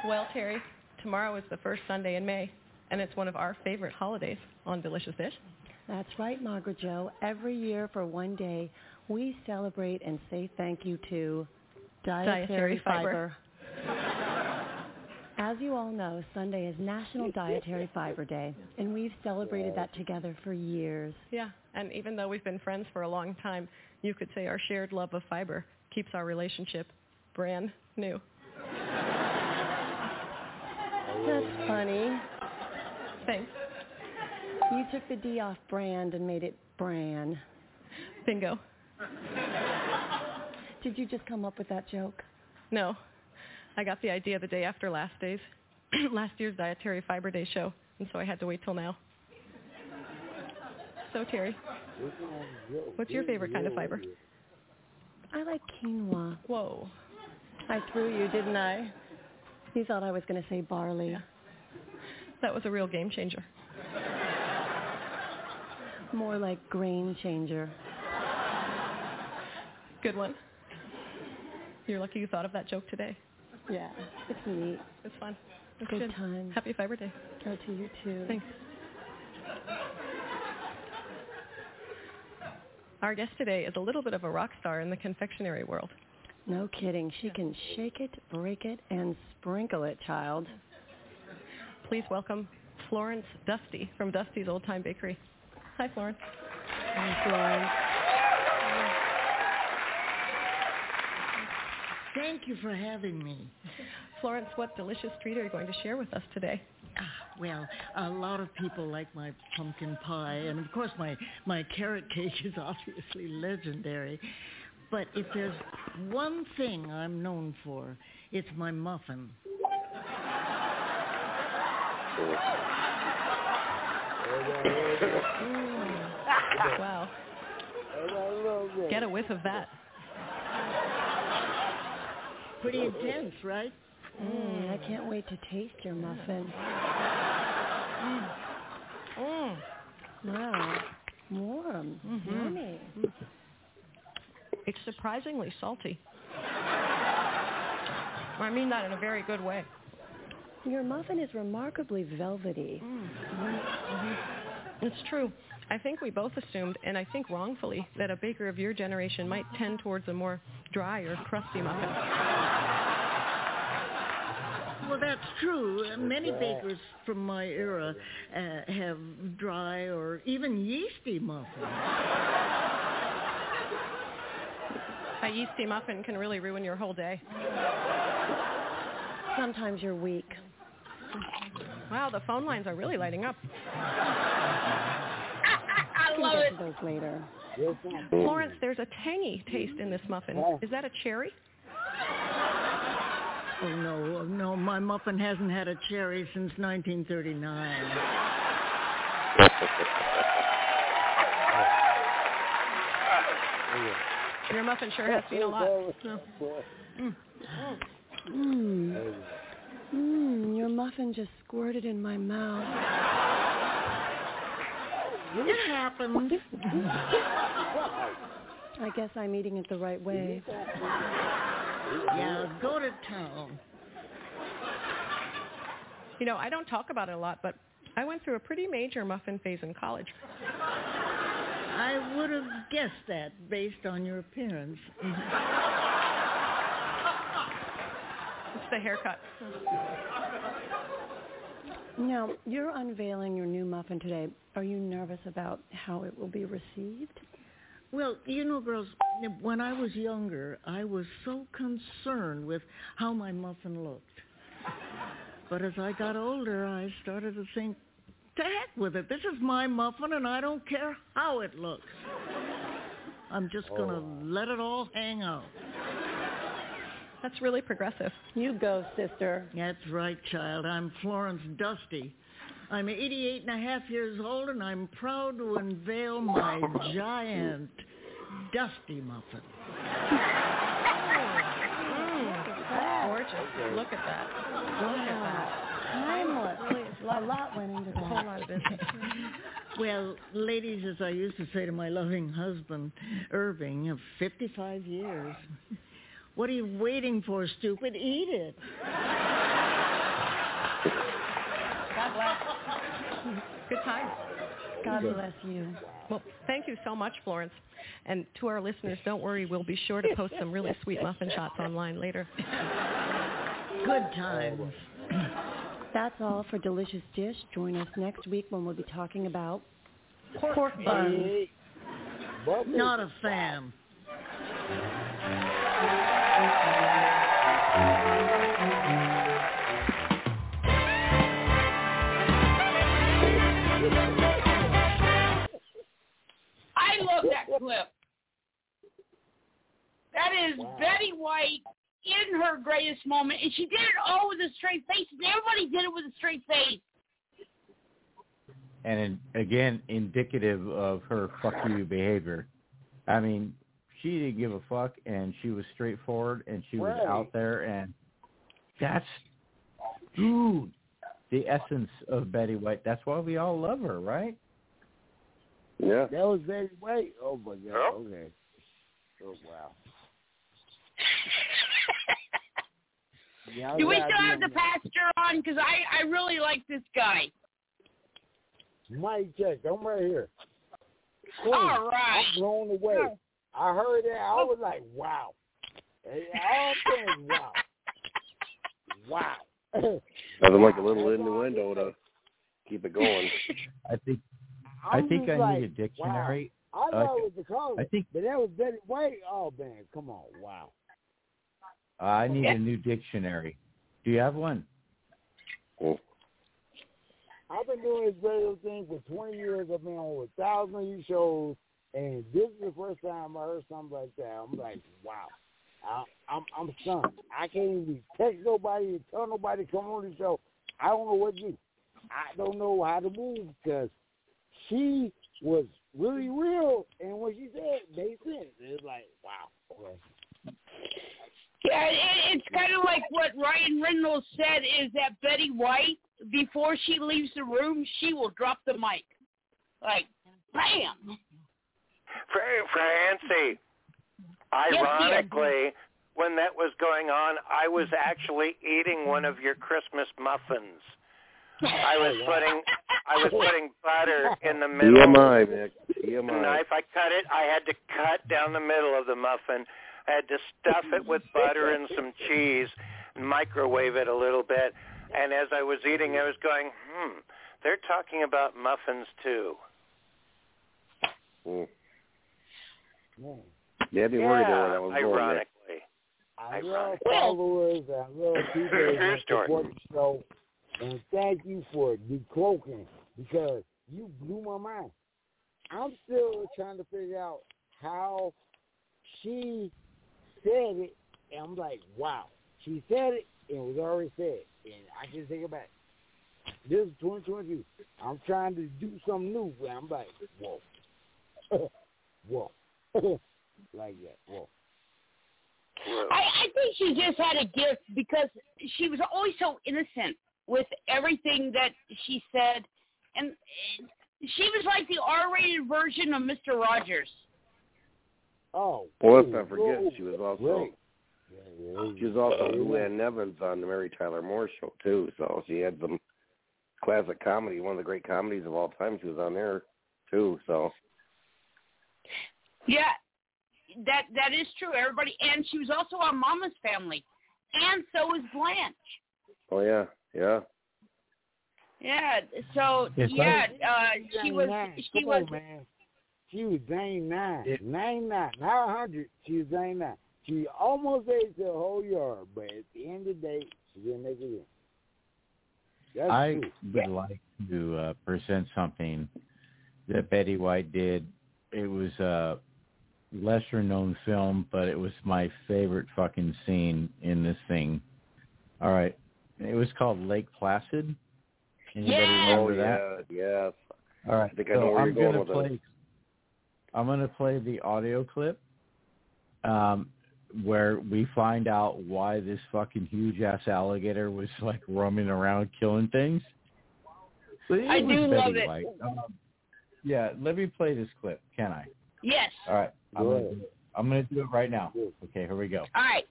Well, Terry, tomorrow is the first Sunday in May, and it's one of our favorite holidays on Delicious Dish. That's right, Margaret Jo. Every year for one day, we celebrate and say thank you to dietary, Dietary fiber. As you all know, Sunday is National Dietary Fiber Day, and we've celebrated that together for years. Yeah, and even though we've been friends for a long time, you could say our shared love of fiber keeps our relationship brand new. That's funny. Thanks. You took the D off brand and made it Bran. Bingo. Did you just come up with that joke? No, I got the idea the day after last day's last year's Dietary Fiber Day show, and so I had to wait till now. So Terry, what's your favorite kind of fiber? I like quinoa. Whoa. I threw you, didn't I? You thought I was going to say barley. That was a real game changer. More like grain changer. Good one. You're lucky you thought of that joke today. Yeah, it's neat. It's fun. It's Good good. time. Happy Fiber Day. Oh, to you too. Thanks. Our guest today is a little bit of a rock star in the confectionery world. No kidding. She can shake it, break it, and sprinkle it, child. Please welcome Florence Dusty from Dusty's Old Time Bakery. Hi, Florence. Hi, Florence. Thank you for having me. Florence, what delicious treat are you going to share with us today? Ah, Well, a lot of people like my pumpkin pie, and of course my, my carrot cake is obviously legendary. But if there's one thing I'm known for, it's my muffin. Wow. Get a whiff of that. Pretty intense, right? Mm, I can't wait to taste your muffin. Mm. Wow. Warm. Mhm. Yummy. It's surprisingly salty. I mean that in a very good way. Your muffin is remarkably velvety. It's true. I think we both assumed, and I think wrongfully, that a baker of your generation might tend towards a more dry or crusty muffin. Well, that's true. Many bakers from my era uh, have dry or even yeasty muffins. A yeasty muffin can really ruin your whole day. Sometimes you're weak. Wow, the phone lines are really lighting up. I We can love get it. to those later. Florence, there's a tangy taste in this muffin. Is that a cherry? Oh no, no, my muffin hasn't had a cherry since 1939. Your muffin sure has seen a lot. No. Mm. Mmm. Mmm, your muffin just squirted in my mouth. It happened. I guess I'm eating it the right way. Yeah, go to town. You know, I don't talk about it a lot, but I went through a pretty major muffin phase in college. I would have guessed that based on your appearance. It's the haircut. Now, you're unveiling your new muffin today. Are you nervous about how it will be received? Well, you know, girls, when I was younger, I was so concerned with how my muffin looked. But as I got older, I started to think, to heck with it. This is my muffin, and I don't care how it looks. I'm just going to Oh. let it all hang out. That's really progressive. You go, sister. That's right, child. I'm Florence Dusty. I'm 88 and a half years old, and I'm proud to unveil my giant Dusty muffin. Gorgeous. Look at that. Look at that. Timeless. A lot went into that. A whole lot of business. Well, ladies, as I used to say to my loving husband, Irving, of 55 years, what are you waiting for, stupid? Eat it. God bless. Good times. God bless you. Well, thank you so much, Florence. And to our listeners, don't worry, we'll be sure to post some really sweet muffin shots online later. Good times. That's all for Delicious Dish. Join us next week when we'll be talking about pork buns. Not a fan. I love that clip. That is Betty White in her greatest moment, and she did it all with a straight face. And everybody did it with a straight face. and in, again indicative of her fuck you behavior. I mean, she didn't give a fuck, and she was straightforward, and she was out there, and that's dude, the essence of Betty White. That's why we all love her, right? Yeah. That was very White. Oh my God. Okay. Oh wow. Yeah, Do we still have the pastor on? Because I, I really like this guy. Mike check. I'm right here. All right. I'm blown away. I heard that. I was like, wow. Hey, All I'm saying wow. Wow. Nothing like a little innuendo to keep it going. I think I think I like, need a dictionary. Wow. I Uh, know it was the color, I think- but that was Betty White. Oh man, come on, wow. I need a new dictionary. Do you have one? I've been doing this radio thing for 20 years. I've been on over a thousand of these shows, and this is the first time I heard something like that. I'm like, wow. I, I'm I'm stunned. I can't even text nobody, and tell nobody to come on the show. I don't know what to do. I don't know how to move because she was really real, and what she said made sense. It's like, wow. Okay. Yeah, it, it's kind of like what Ryan Reynolds said is that Betty White, before she leaves the room, she will drop the mic. Like, bam. Fra- Francie, Yes, dear. ironically, when that was going on, I was actually eating one of your Christmas muffins. I was putting I was putting butter in the middle. TMI, Nick. The TMI. knife I cut it, I had to cut down the middle of the muffin. I had to stuff it with butter and some cheese, and microwave it a little bit. And as I was eating, I was going, hmm, they're talking about muffins too. Mm. You had me worried there when I was going, Nick. ironically. I love followers. I love people True that story. support the show. And thank you for decloaking because you blew my mind. I'm still trying to figure out how she said it, and I'm like, wow. She said it, and it was already said, and I can take it back. This is 2022. I'm trying to do something new, and I'm like, whoa. whoa. like that, whoa. I, I think she just had a gift because she was always so innocent with everything that she said, and she was like the R-rated version of Mister Rogers. Oh. Well, let's not forget she was also she was also Luann Evans on the Mary Tyler Moore show too. So she had some classic comedy, one of the great comedies of all time. She was on there too. So Yeah, that that is true. Everybody, and she was also on Mama's Family, and so was Blanche. oh yeah, yeah. Yeah, so Yes, yeah, uh, she was she Come was on, man. she was 99. 99, not 100. She was 99. She almost ate the whole yard, but at the end of the day, she didn't make it in. That's I true. would like to uh, present something that Betty White did. It was a lesser known film, but it was my favorite fucking scene in this thing. All right. It was called Lake Placid. Anybody remember Oh that? yeah, yes. All right. I think I so know where I'm you're going gonna with play this. I'm gonna play the audio clip um where we find out why this fucking huge ass alligator was like roaming around killing things. So I do Betty love it. White. Um, yeah, let me play this clip, can I? Yes. All right. I'm gonna, do it. I'm gonna do it right now. Okay, here we go. All right.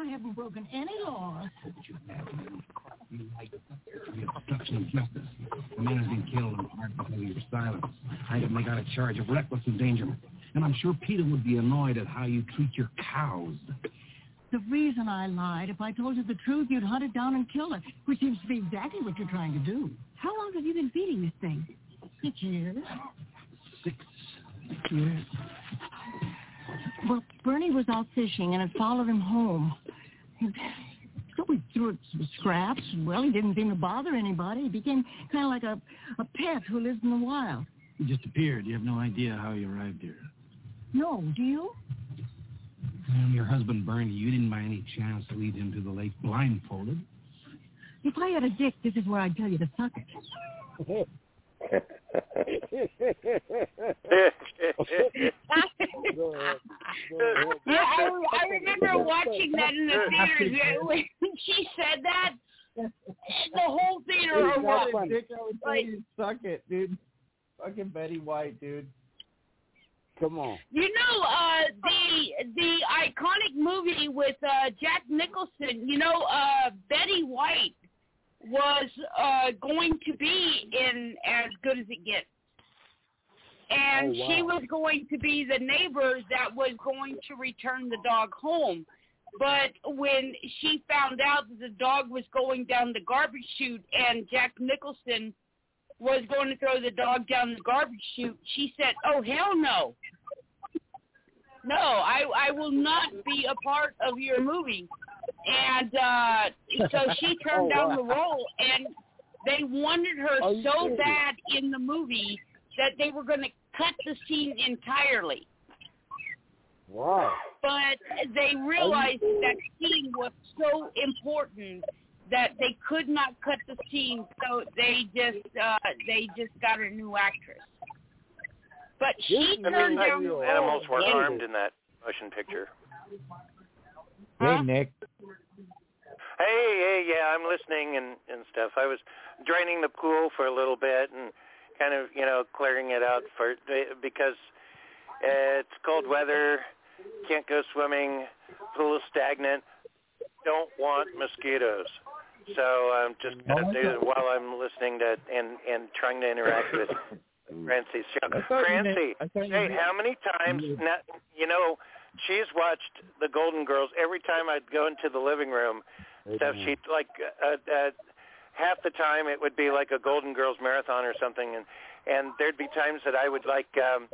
I haven't broken any laws. The obstruction of justice. A man has been killed in part because of your silence. I have only got a charge of reckless endangerment. And I'm sure Peter would be annoyed at how you treat your cows. The reason I lied, if I told you the truth, you'd hunt it down and kill it, which seems to be exactly what you're trying to do. How long have you been feeding this thing? Six years. Six years. Well, Bernie was out fishing and it followed him home. And So we threw it some scraps. Well, he didn't seem to bother anybody. He became kind of like a, a pet who lives in the wild. He just appeared. You have no idea how he arrived here. No, do you? And your husband Bernie, you. You didn't by any chance lead him to the lake blindfolded. If I had a dick, this is where I'd tell you to suck it. Yeah, I, I remember watching that in the theater when she said that. The whole theater Dude, not erupted. a dick, I would tell you suck it, dude. Fucking Betty White, dude. Come on. You know, uh, the the iconic movie with uh, Jack Nicholson. You know, uh, Betty White was uh, going to be in As Good as It Gets, and Oh, wow. she was going to be the neighbor that was going to return the dog home. But when she found out that the dog was going down the garbage chute and Jack Nicholson was going to throw the dog down the garbage chute, she said, "Oh hell no, no, I I will not be a part of your movie." And uh so she turned Oh, down wow. the role, and they wanted her Are so serious? bad in the movie that they were going to cut the scene entirely. Wow. But they realized that scene was so important that they could not cut the scene, so they just uh they just got a new actress. But she I turned mean, down the role. animals were and- harmed in that motion picture. Hey, Nick. Hey, hey, yeah, I'm listening and and stuff. I was draining the pool for a little bit and kind of, you know, clearing it out for because it's cold weather, can't go swimming, pool is stagnant, don't want mosquitoes. So I'm just gonna oh, do it while I'm listening to and and trying to interact with Francie's show. I meant- Francie, I thought you hey, how many times? Now, you know, she's watched the Golden Girls every time I'd go into the living room. Stuff she'd like uh, uh, half the time it would be like a Golden Girls marathon or something, and and there'd be times that I would like um,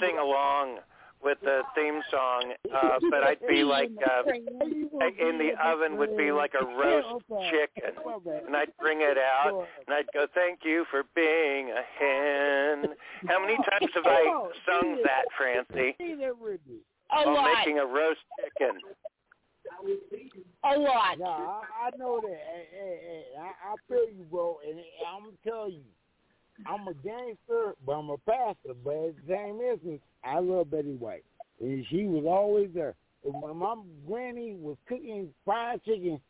sing along with the theme song, uh, but I'd be like uh, in the oven would be like a roast chicken, and I'd bring it out and I'd go, "Thank you for being a hen." How many times have I sung that, Francie? A While lot. making a roast chicken. A lot. Yeah, I, I know that. Hey, hey, hey, I, I feel you, bro. And I'm gonna tell you, I'm a gangster, but I'm a pastor. But at the same instance, I love Betty White, and she was always there. And when my granny was cooking fried chicken,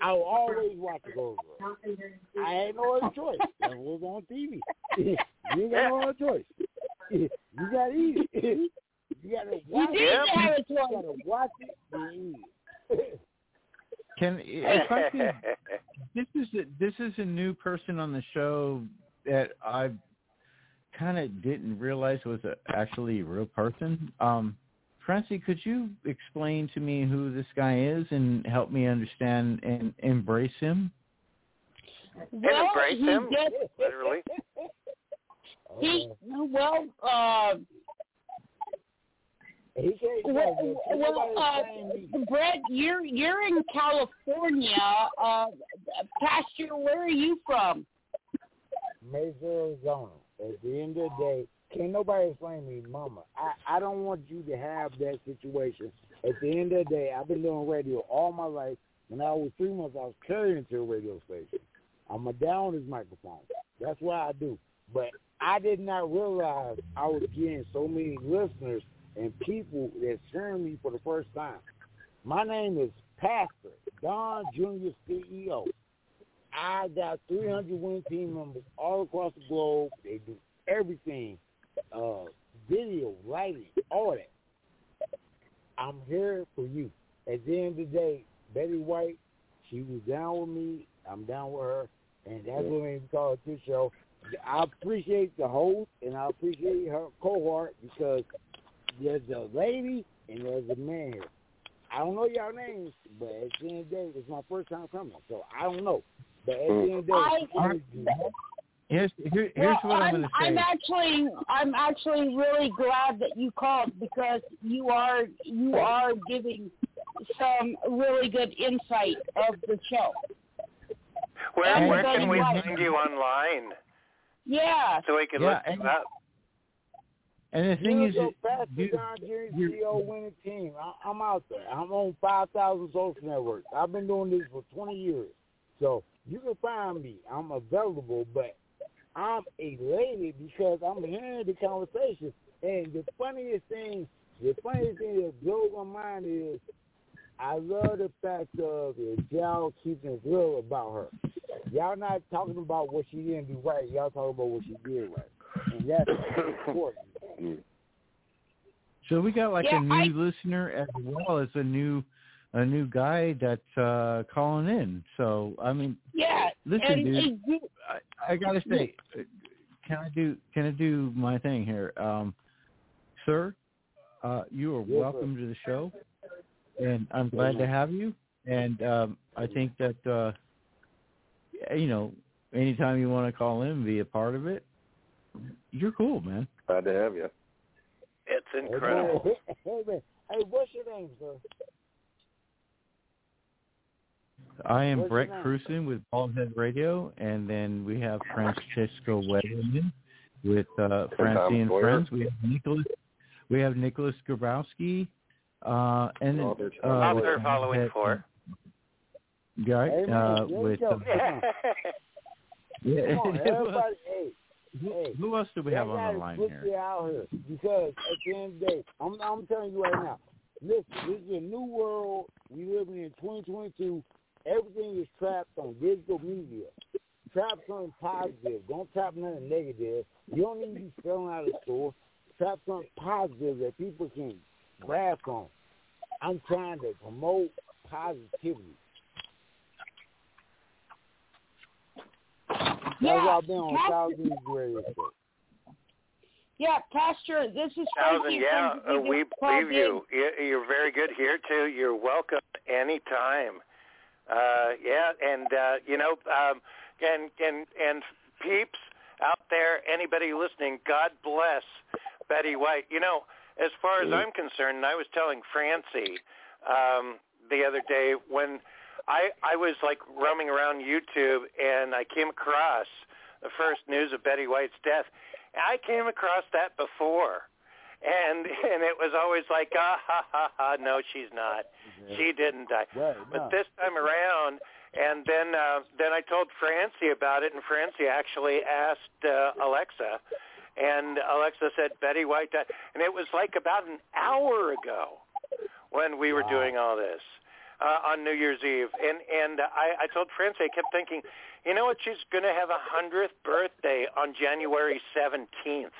I would always watch it over. I had no other choice. It was on TV. you ain't got no other choice. you gotta eat it. You gotta watch did it. have a You gotta watch it and eat it. Can if I could, this is a, this is a new person on the show that I kind of didn't realize was a, actually a real person. Um, Francie, could you explain to me who this guy is and help me understand and embrace him? Well, embrace he him, just literally. he well uh He can't well, well uh, Brett, you're you're in California. Uh, Pastor, where are you from? Mesa, Arizona. At the end of the day, can't nobody explain me, Mama. I, I don't want you to have that situation. At the end of the day, I've been doing radio all my life. When I was three months, I was carrying to a radio station. I'm a down his microphone. That's what I do. But I did not realize I was getting so many listeners and people that's hearing me for the first time. My name is Pastor Don Jr. CEO. I got 300 win team members all across the globe. They do everything, uh, video, writing, all that. I'm here for you. At the end of the day, Betty White, she was down with me. I'm down with her, and that's what we call it this show. I appreciate the host, and I appreciate her cohort because there's a lady and there's a man here. I don't know y'all names, but at the end of the day, it's my first time coming, so I don't know. But at the end of the day, mm. I- Here's here, here's well, what I'm, I'm, going to say. I'm actually I'm actually really glad that you called because you are you are giving some really good insight of the show. Where And where can we White. find you online Yeah. so we can Yeah, look and- up? And the thing you is, go that Pastor you- Don Jerry you- CEO winning team. I, I'm out there. I'm on 5,000 social networks. I've been doing this for 20 years. So you can find me. I'm available, but I'm a lady because I'm hearing the conversation. And the funniest thing, the funniest thing that blows my mind is I love the fact of that y'all keeping it real about her. Y'all not talking about what she didn't do right. Y'all talking about what she did right. And that's important. So we got like Yeah, a new I- listener as well as a new a new guy that's uh calling in. So I mean, Yeah. listen, and dude, and you- I, I gotta say, uh, can I do can I do my thing here, um, sir? Uh, you are welcome to the show, and I'm glad to have you. And um, I think that uh, you know, anytime you want to call in and be a part of it, you're cool, man. Glad to have you. It's incredible. Hey, man. Hey, what's your name, sir? I am What's Brett name? Cruson with Baldhead Radio, and then we have Francisco Weatherman with uh, Francie and Friends. We have Nicholas. We have Nicholas Grabowski, uh, and then Author uh, Author with following Baldhead- for. Right, Hey, man, uh, with uh, Come yeah. Come on, everybody. Hey, hey. Who else do we have on the line here? you out here because at the end of the day, I'm, I'm telling you right now. Listen, this is a new world. We live in 2022. Everything is trapped on digital media. Trap something positive. Don't trap nothing negative. You don't need to be selling out of the store. Trap something positive that people can grab on. I'm trying to promote positivity. That's Yeah, why I've been on Pastor- Thousand Radio Show. yeah, Pastor, this is Thousand, Francie yeah, uh, we believe you. You- You're very good here too. You're welcome anytime. Uh, yeah, and uh, you know, um, and and and peeps out there, anybody listening, God bless Betty White. You know, as far as I'm concerned, and I was telling Francie um, the other day when I I was like roaming around YouTube and I came across the first news of Betty White's death. I came across that before, and and it was always like ah ha ha ha no she's not. She didn't die. Right, but no. this time around and then uh then I told Francie about it and Francie actually asked uh, Alexa and Alexa said Betty White died. And it was like about an hour ago when we were doing all this uh, on New Year's Eve. And and I I told Francie I kept thinking you know what? She's going to have a 100th birthday on January 17th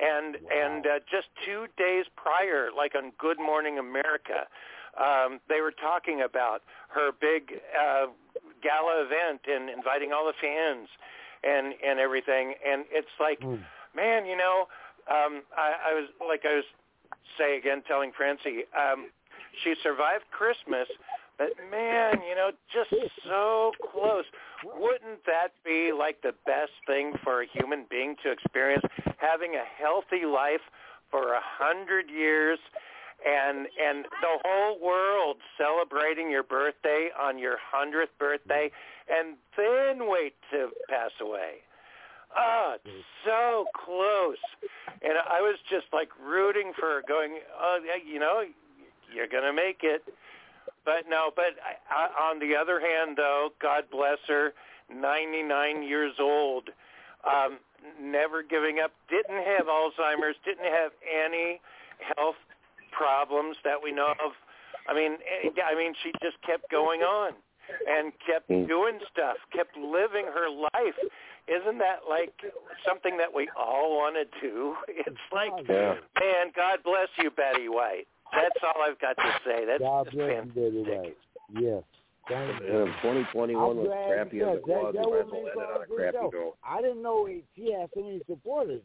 and and uh, just two days prior, like on Good Morning America, um, they were talking about her big uh, gala event and inviting all the fans and and everything. And it's like, man, you know, um, I, I was like I was say again, telling Francie, um, she survived Christmas, But man, you know, just so close. Wouldn't that be like the best thing for a human being to experience? Having a healthy life for a hundred years and and the whole world celebrating your birthday on your hundredth birthday and then wait to pass away. Oh, so close. And I was just like rooting for going, oh, you know, you're going to make it. But no, but I, on the other hand, though, God bless her, 99 years old, um, never giving up, didn't have Alzheimer's, didn't have any health problems that we know of. I mean, eh, I mean, she just kept going on and kept doing stuff, kept living her life. Isn't that like something that we all want to do? It's like, Yeah. man, God bless you, Betty White. That's all I've got to say. That's God just bless fantastic. Betty White. Yes. Thank you. 2021 I'm was crappy as because it was. that The would wrestle ended on a a crappy show. note. I didn't know it- she had so many supporters.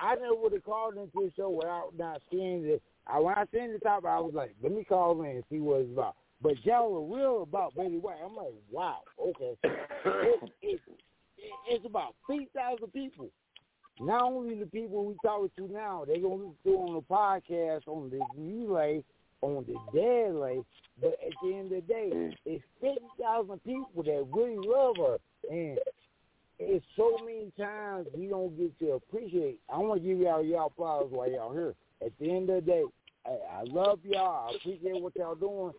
I never would have called into the show without not seeing it. I, when I seen the top, I was like, let me call in and see what it's about. But y'all were real about Betty White. I'm like, wow, okay. it, it, it, it's about 3,000 people. Not only the people we talk to now, to listen to on the podcast, on the relay, on the deadly, but at the end of the day, mm. it's 50,000 people that really love her. And it's so many times we don't get to appreciate. I want to give y'all y'all flowers while y'all here. At the end of the day, I, I love y'all. I appreciate what y'all doing.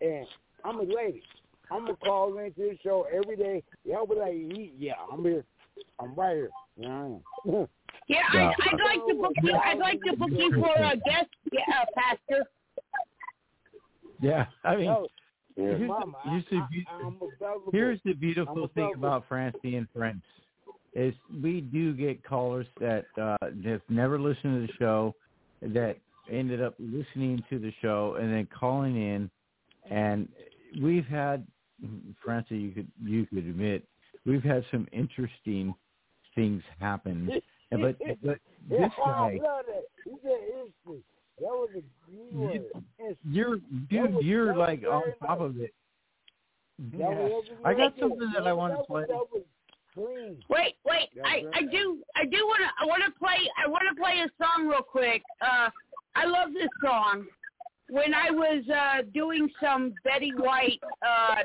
And I'm a lady. I'm to call into the show every day. Y'all be like, yeah, I'm here. I'm right here. Yeah, I am. Yeah, I, I'd like to book you. I'd like to book you for a guest, yeah, uh, pastor. Yeah, I mean, No, here's, the, Mama, I- here's, the, I- beau- I'm available. here's the beautiful thing about Francie and Friends is we do get callers that uh, have never listened to the show that ended up listening to the show and then calling in, and we've had Francie, you could you could admit we've had some interesting things happen, but but this I guy. love that. He said history. That was a key word. History. You're That dude, was- you're like on top nice. of it. Yeah. I got something that I want to play. That was clean. Wait, wait. I. I do I do want to I want to play I want to play a song real quick. Uh, I love this song. When I was uh, doing some Betty White uh,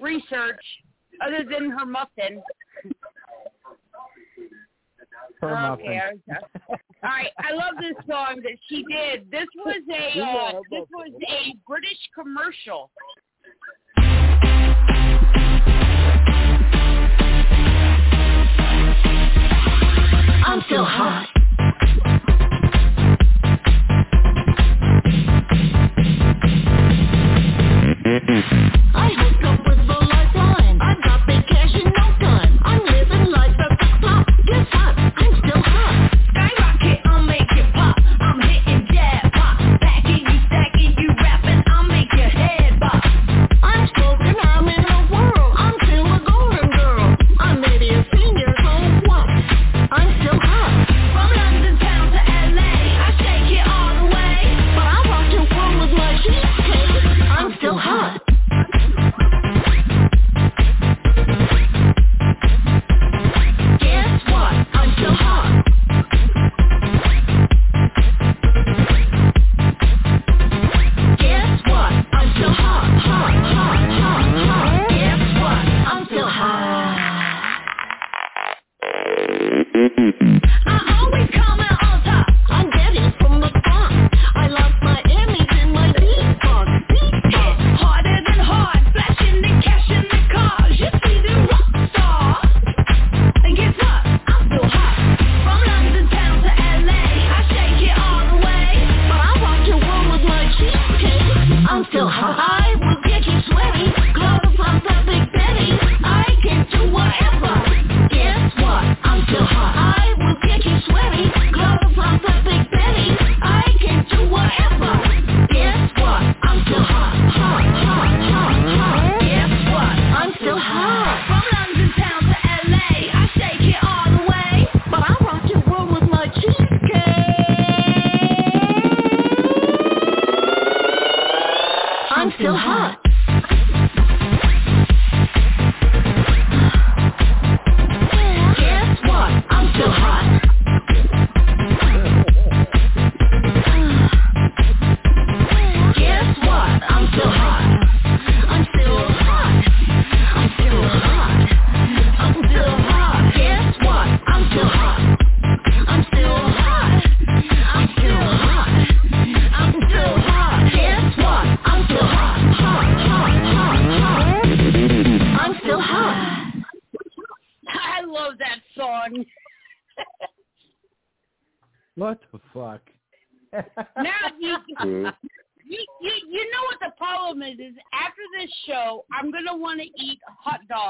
research, other than her muffin. Her muffin. Okay. I- All right. I love this song that she did. This was a uh, this was a British commercial. I'm so hot. I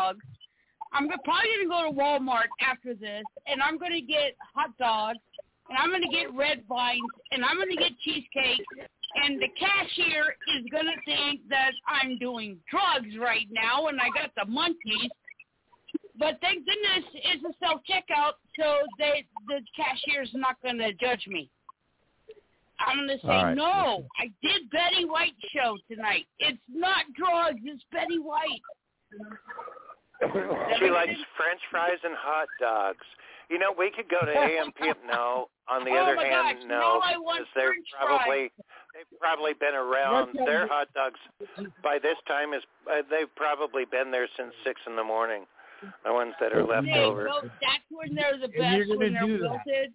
dogs. I'm probably gonna go to Walmart after this, and I'm gonna get hot dogs, and I'm gonna get red vines, and I'm gonna get cheesecake, and the cashier is gonna think that I'm doing drugs right now, and I got the monkeys. But thank goodness it's a self checkout, so they the cashier's not gonna judge me. I'm gonna say right. no. I did Betty White show tonight. It's not drugs. It's Betty White. She likes French fries and hot dogs. You know, we could go to AMP. No. On the Oh other hand, gosh, no, now I want because they're French probably they've probably been around. That's Their hot dogs by this time is uh, they've probably been there since six in the morning. The ones that are left Hey, over. no, that's when they're the best when they're do that.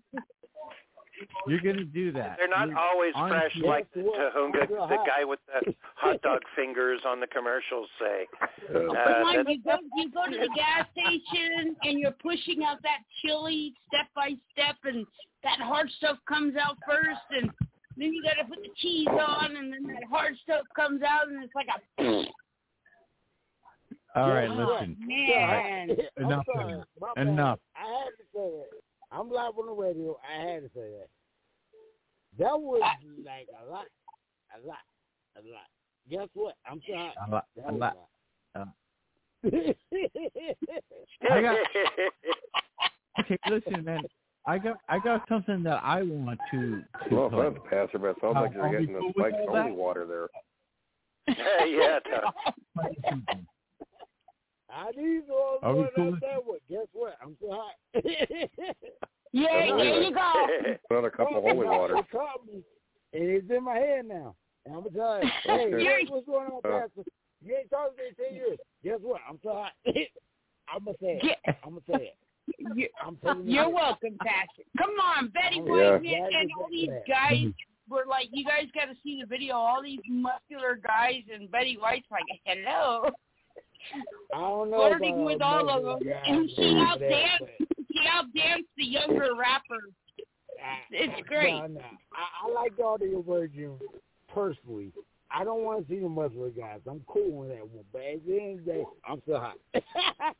Wilted. You're gonna do that. They're not You're- always fresh honestly- like the Tahunga, the guy with the hot dog fingers on the commercials say. Come Uh, on, you go you go to the gas station and you're pushing out that chili step by step, and that hard stuff comes out first, and then you got to put the cheese on, and then that hard stuff comes out, and it's like a All right, Oh, listen. man. Enough. I'm sorry. My bad. Enough. I had to say that. I'm live on the radio. I had to say that. That was like a lot, a lot, a lot. Guess what? I'm sorry. A lot. That A lot. Uh, lot. I got. Okay, listen, man. I got I got something that I want to. to No play. offense, Pastor, but it sounds Uh, like you're getting cool the with spiked holy water there. yeah, Tom. I need all Are we going cool out with- there with. Guess what? I'm so hot. Yeah, there you go. Another cup of holy water. It caught me, and it's in my head now. And I'm gonna tell you, hey, Okay. what's going on, Uh. Pastor? You ain't talking to me in ten years. Guess what? I'm so hot. I'm gonna say it. Yeah. I'm gonna say it. You- I'm telling you. You're welcome, Pastor. Come on, Betty Yeah. White man, and all these that. guys were like, you guys got to see the video. All these muscular guys, and Betty White's like, hello, I don't know flirting about with all of them, guys and she and out that. She out danced the younger rappers. It's great. Nah, nah. I, I like all the virgin personally. I don't want to see the muscular guys. I'm cool with that one, but at the end of the day, I'm still hot.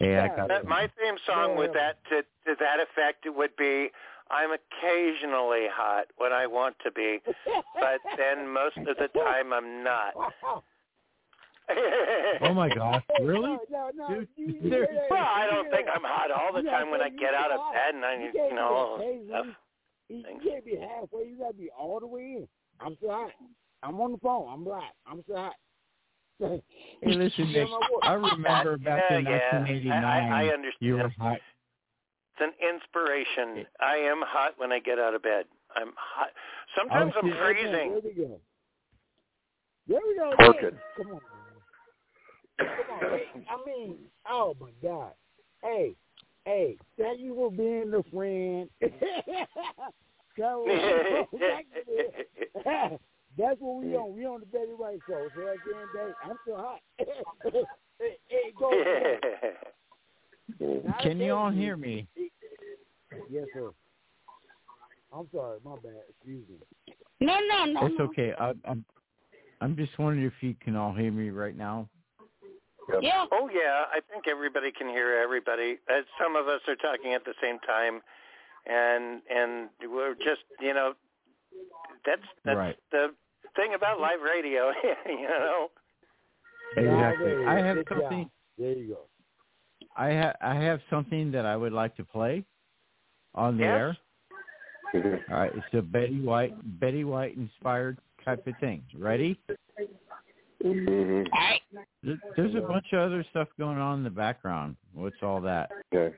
Yeah, I got That- my theme song with that to to that effect would be I'm occasionally hot when I want to be, but then most of the time I'm not. Oh my gosh, really? No, no, no. Dude, you, you, yeah, Well, I don't think I'm hot all the You time when I get out of hot. bed and I, You you know, stuff. You, you can't be halfway. You gotta be all the way in. I'm so hot. I'm on the phone. I'm live. I'm so hot. Hey, listen, Nick. I remember back Yeah, in 1989. I- I- I understand. You were hot. It's an inspiration. I am hot when I get out of bed. I'm hot. Sometimes Oh, I'm freezing. There we go. There we go. Working. Come on, man. Come on. Hey, I mean, oh my God. Hey, hey, thank you for being the friend. That was- That's what we on. We on the Betty White show. So at the end of the day, I'm still hot. hey, hey, go. go. Mm. Can you all hear me? Yes, sir. I'm sorry. My bad. Excuse me. No, no, no. It's okay. I, I'm I'm just wondering if you can all hear me right now. Yeah. Oh yeah, I think everybody can hear everybody. Uh, some of us are talking at the same time, and and we're just you know, that's that's Right. the thing about live radio. you know. Exactly. I have something. There you go. I ha- I have something that I would like to play on the Yes. air. All right, it's a Betty White Betty White inspired type of thing. Ready? Mm-hmm. There's a bunch of other stuff going on in the background. What's all that? Okay.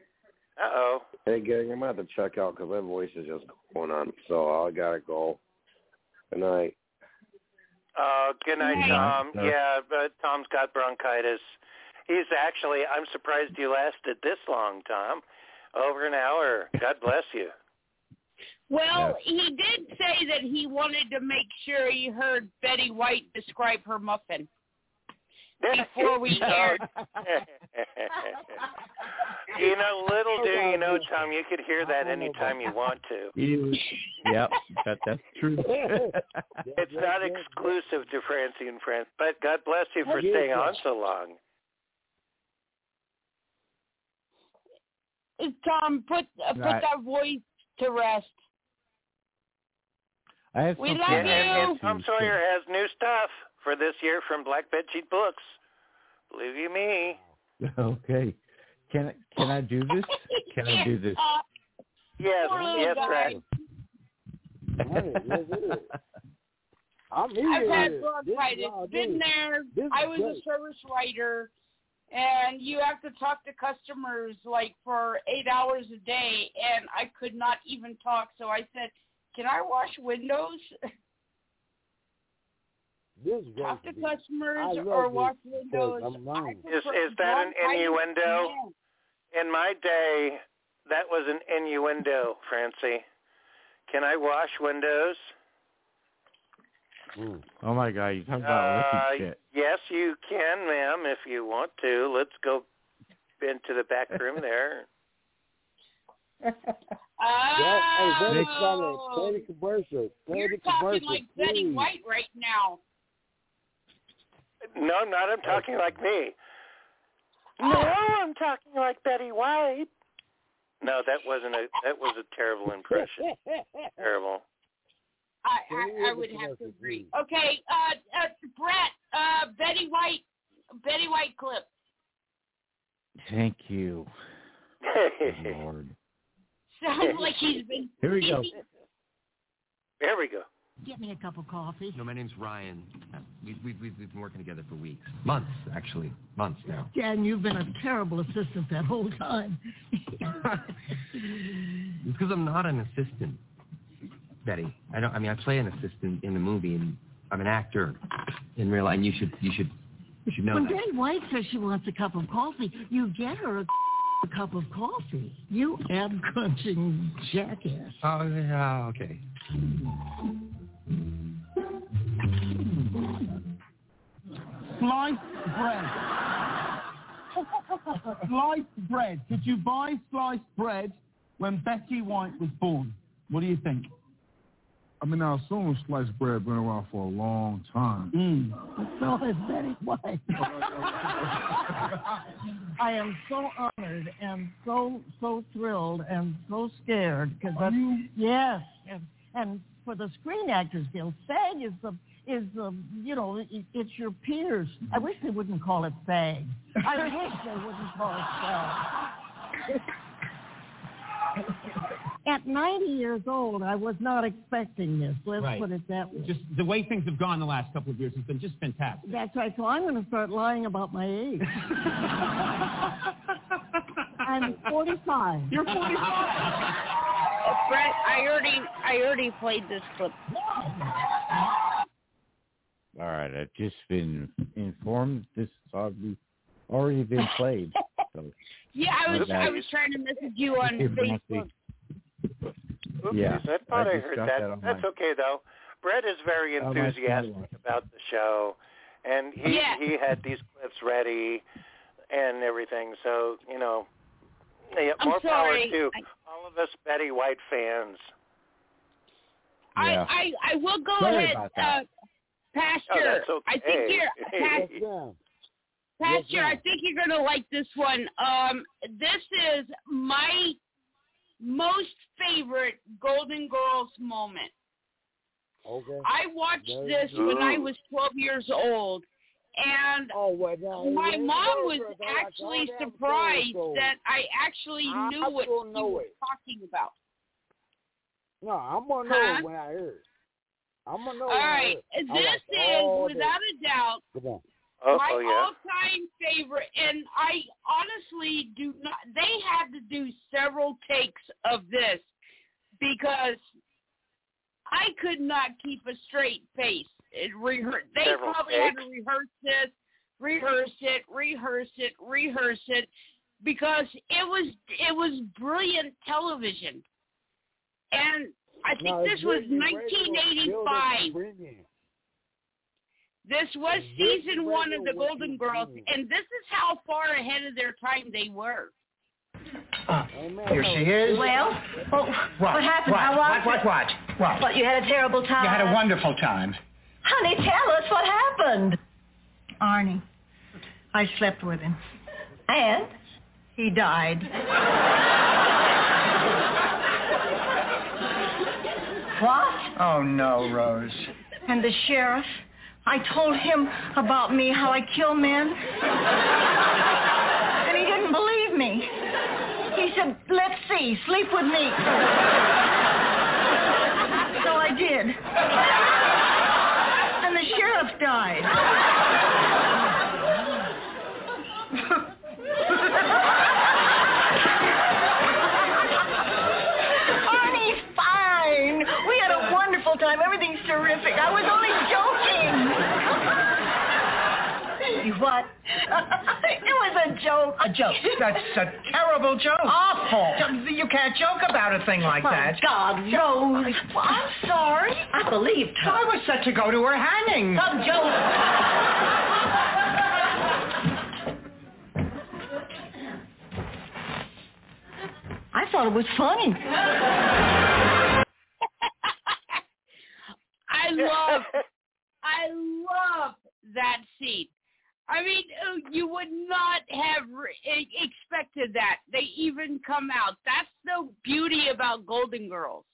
Uh oh. Hey, gang, I'm going to have to check out because my voice is just going on. So I got to go. Good night. Uh, good night, Yeah. Tom. So- Yeah, but Tom's got bronchitis. He's actually. I'm surprised you lasted this long, Tom. Over an hour. God bless you. Well, he did say that he wanted to make sure he heard Betty White describe her muffin before we aired. You know, little do you know, Tom, you could hear that anytime you want to. You, yep, that, that's true. It's not exclusive to Francie and Friends, but God bless you for staying on so long. Tom, put uh, put Right. that voice to rest. I have We something love And, and, and you. Tom Sawyer has new stuff for this year from Black Bedsheet Books. Believe you me. Okay. Can I can I do this? Can I do this? Yes, Poor little yes, guy. right. Right, yes, it is. I'm eager I've had hear it. This is bronchitis. Been there. I was a service writer, and you have to talk to customers like for eight hours a day, and I could not even talk. So I said, "Can I wash windows? This is talk to to be. I customers or this wash windows?" Is is that an innuendo? In my day, that was an innuendo, Francie. Can I wash windows? Mm. Oh my God, you talking about Uh, shit? yes, you can, ma'am, if you want to. Let's go into the back room there. Yeah, hey, Betty, Oh, Betty, Betty you're Betty talking commercial, like Betty please. White right now. No, I'm not. I'm talking like me. No, I'm talking like Betty White. No, that wasn't a. That was a terrible impression. Terrible. I, Can we I, I would have to agree. Okay, uh, uh, Brett, uh, Betty White, Betty White clip. Thank you. Lord. Sounds like he's been. Here we go. there we go. Get me a cup of coffee. No, my name's Ryan. Uh, We've, we've, we've we've been working together for weeks. Months, actually. Months now. Dan, you've been a terrible assistant that whole time. It's because I'm not an assistant, Betty. I don't. I mean, I play an assistant in the movie, and I'm an actor in real life. And you should, you should, you should know when that. Betty White says she wants a cup of coffee, you get her a, a cup of coffee. You ab crunching jackass. Oh, yeah, okay. Sliced bread. sliced bread. Could you buy sliced bread when Betty White was born? What do you think? I mean, I assume sliced bread been around for a long time. Mm. So is Betty White. I am so honored and so so thrilled and so scared because yes, and, and for the Screen Actors Guild, SAG is the is the you know it, it's your peers. I wish they wouldn't call it SAG. I wish they wouldn't call it SAG. At 90 years old, I was not expecting this. Let's Right. put it that way. Just the way things have gone the last couple of years has been just fantastic. That's right. So I'm going to start lying about my age. I'm 45. You're 45. Brett, I already, I already played this clip. All right, I've just been informed this has already already been played. So Yeah, I was, I was trying to message you on Facebook. Oops, Yeah, I thought I I, heard that. that That's my- okay though. Brett is very enthusiastic about the show, and he Yeah. he had these clips ready and everything. So you know, yeah, I'm more sorry. power to I- all of us Betty White fans. Yeah. I, I, I will go Sorry ahead, uh. Pastor. Oh, okay. I think you're, Pas- Yes, ma'am. Pastor, I think you're gonna like this one. Um, this is my most favorite Golden Girls moment. Okay. I watched this when I was 12 years old, and Oh, well, my mom was I like actually surprised stories, that I actually I- knew what she know was it. talking about. No, I'm gonna know Huh? it when I hear it. I'm gonna know All when I hear it. I this is without a doubt Come on. Oh, my oh yeah. all-time favorite, and I honestly do not. They had to do several takes of this because I could not keep a straight face. It rehear- they Several probably had to rehearse this, rehearse it, rehearse it, rehearse it, because it was it was brilliant television, and I think No, this was 1985. Build-up brilliant. This was It's brilliant season one of the Golden Girls, brilliant. and this is how far ahead of their time they were. Uh, here she is. Well, oh, What? what happened? What? How was What? it? What? What? What? What, you had a terrible time? You had a wonderful time. Honey, tell us what happened. Arnie. I slept with him. And? He died. What? Oh no, Rose. And the sheriff, I told him about me, how I kill men. and he didn't believe me. He said, let's see, sleep with me. so I did. And the sheriff died. Arnie's fine. We had a wonderful time. Everything's terrific. I was only joking. You what? it was a joke. A joke. That's a terrible joke. Awful. You can't joke about a thing like My that. God, Rose. Well, I'm sorry. I believed her. I was set to go to her hanging. Some joke. I thought it was funny. I love, I love that scene. I mean, uh, you would not have re- expected that. They even come out. That's the beauty about Golden Girls.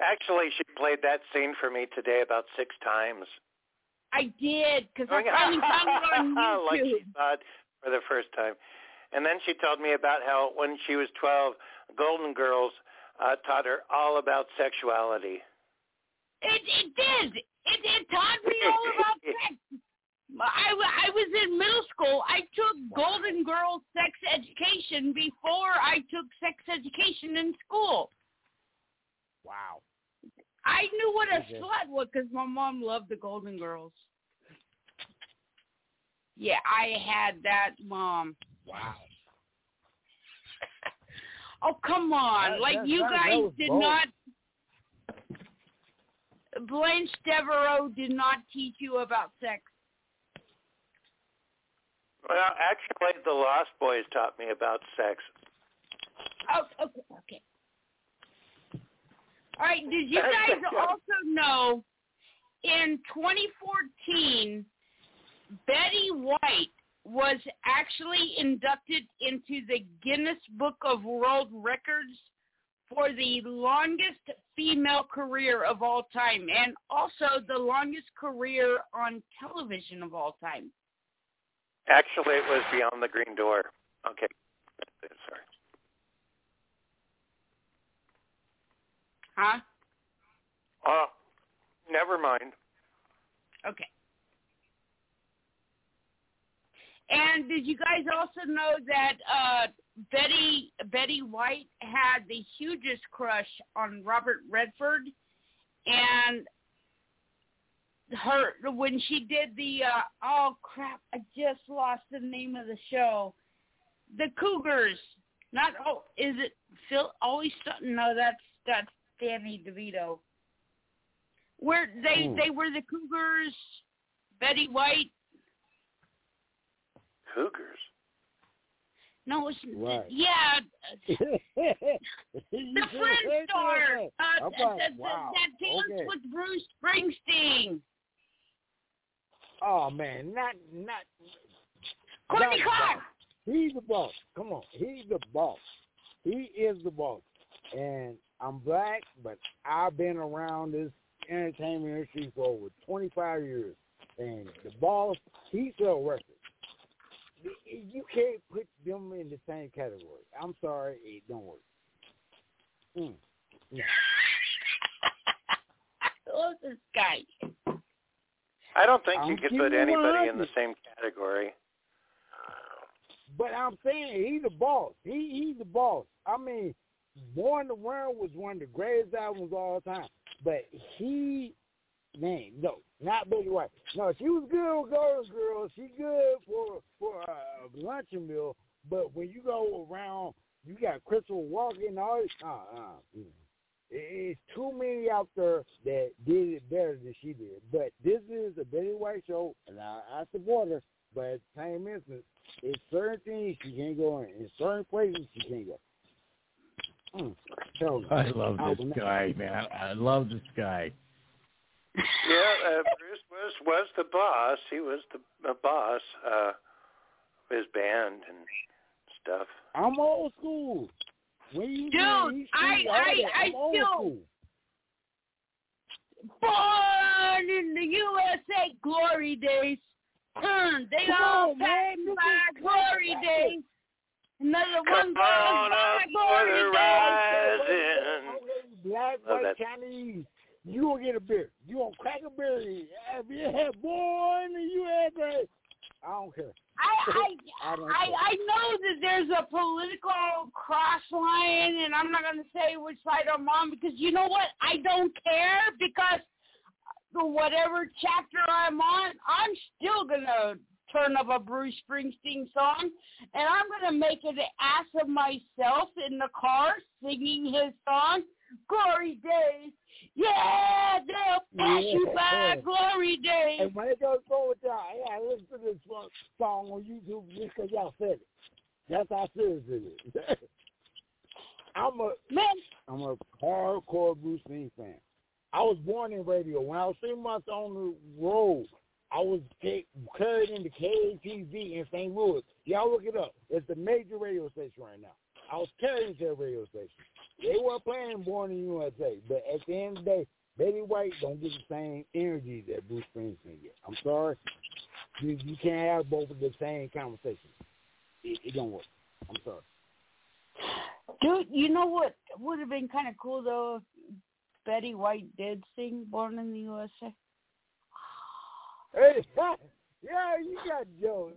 Actually, she played that scene for me today about six times. I did because I finally found it on YouTube. like she saw it for the first time. And then she told me about how when she was 12, Golden Girls uh, taught her all about sexuality. It, it did. It, it taught me all about sex. I, I was in middle school. I took Golden Girls sex education before I took sex education in school. Wow. I knew what a Okay. slut was because my mom loved the Golden Girls. Yeah, I had that mom. Wow. Oh come on! That- like that- you that- guys did bold. not. Blanche Devereaux did not teach you about sex. Well, actually, the Lost Boys taught me about sex. Oh, okay, okay. All right. Did you guys also know in 2014 Betty White was actually inducted into the Guinness Book of World Records for the longest female career of all time and also the longest career on television of all time. Actually, it was Beyond the Green Door. Okay. Sorry. Huh? Oh, never mind. Okay. And did you guys also know that uh, Betty Betty White had the hugest crush on Robert Redford, and her when she did the uh, oh crap I just lost the name of the show, the Cougars. Not oh is it Phil? Always no that's that's Danny DeVito. Where they Ooh. they were the Cougars, Betty White. Cougars. No, it's Right. yeah, the the Friend Star. Uh, Okay, that, that, wow, that dance okay. with Bruce Springsteen. Oh man, not not. Courtney not boss. He's the boss. Come on, he's the boss. He is the boss. And I'm black, but I've been around this entertainment industry for over 25 years. And the boss, he sells records. You can't put them in the same category. I'm sorry, it don't work. Mm. Yeah. Who's this guy? I don't think you I'm could put anybody in the same category. But I'm saying he's the boss. He he's the boss. I mean, Born to Run was one of the greatest albums of all time. But he, man, no, not Betty White. No, she was good with Girls Girl. She good for for a luncheon meal. But when you go around, you got Crystal Walker and all. Uh, uh, mm. It's too many out there that did it better than she did. But this is a Betty White show, and I, I support her. But at the same instance, In certain things she can't go in. In certain places she can't go. Mm, tell. I love this will not- guy, man. I love this guy. Yeah, uh, Bruce was was the boss. He was the, the boss uh, of his band and stuff. I'm old school. When you Dude, do these I- I- I I'm still- Born in the USA glory days. Mm, they Come all on, man. by glory clap it. days. Another one Come on by up glory days. Okay, black, Love white, that. Chinese. You gonna get a beer. You gonna crack a beer. Have you had born in the USA? I don't care. I I I don't I, care. I know that there's a political cross line, and I'm not going to say which side I'm on because you know what? I don't care because the whatever chapter I'm on, I'm still going to turn up a Bruce Springsteen song, and I'm going to make an ass of myself in the car singing his song, Glory Days. Yeah, they'll pass you by, Yeah. Glory Days. And when it goes forward, y'all, hey, I listen to this song- song on YouTube just 'cause y'all said it. That's how serious it is. I'm a Man, I'm a hardcore Bruce Springsteen fan. I was born in radio. When I was three months on the road, I was ca- carried into KATV in St. Louis. Y'all look it up. It's the major radio station right now. I was carried into a radio station. They weren't playing Born in the USA, but at the end of the day, Betty White don't get the same energy that Bruce Springsteen get. I'm sorry. You, you can't have both of the same conversation. It, it don't work. I'm sorry. Dude, you know what would have been kind of cool though if Betty White did sing "Born in the USA"? Hey, yeah, you got Joe.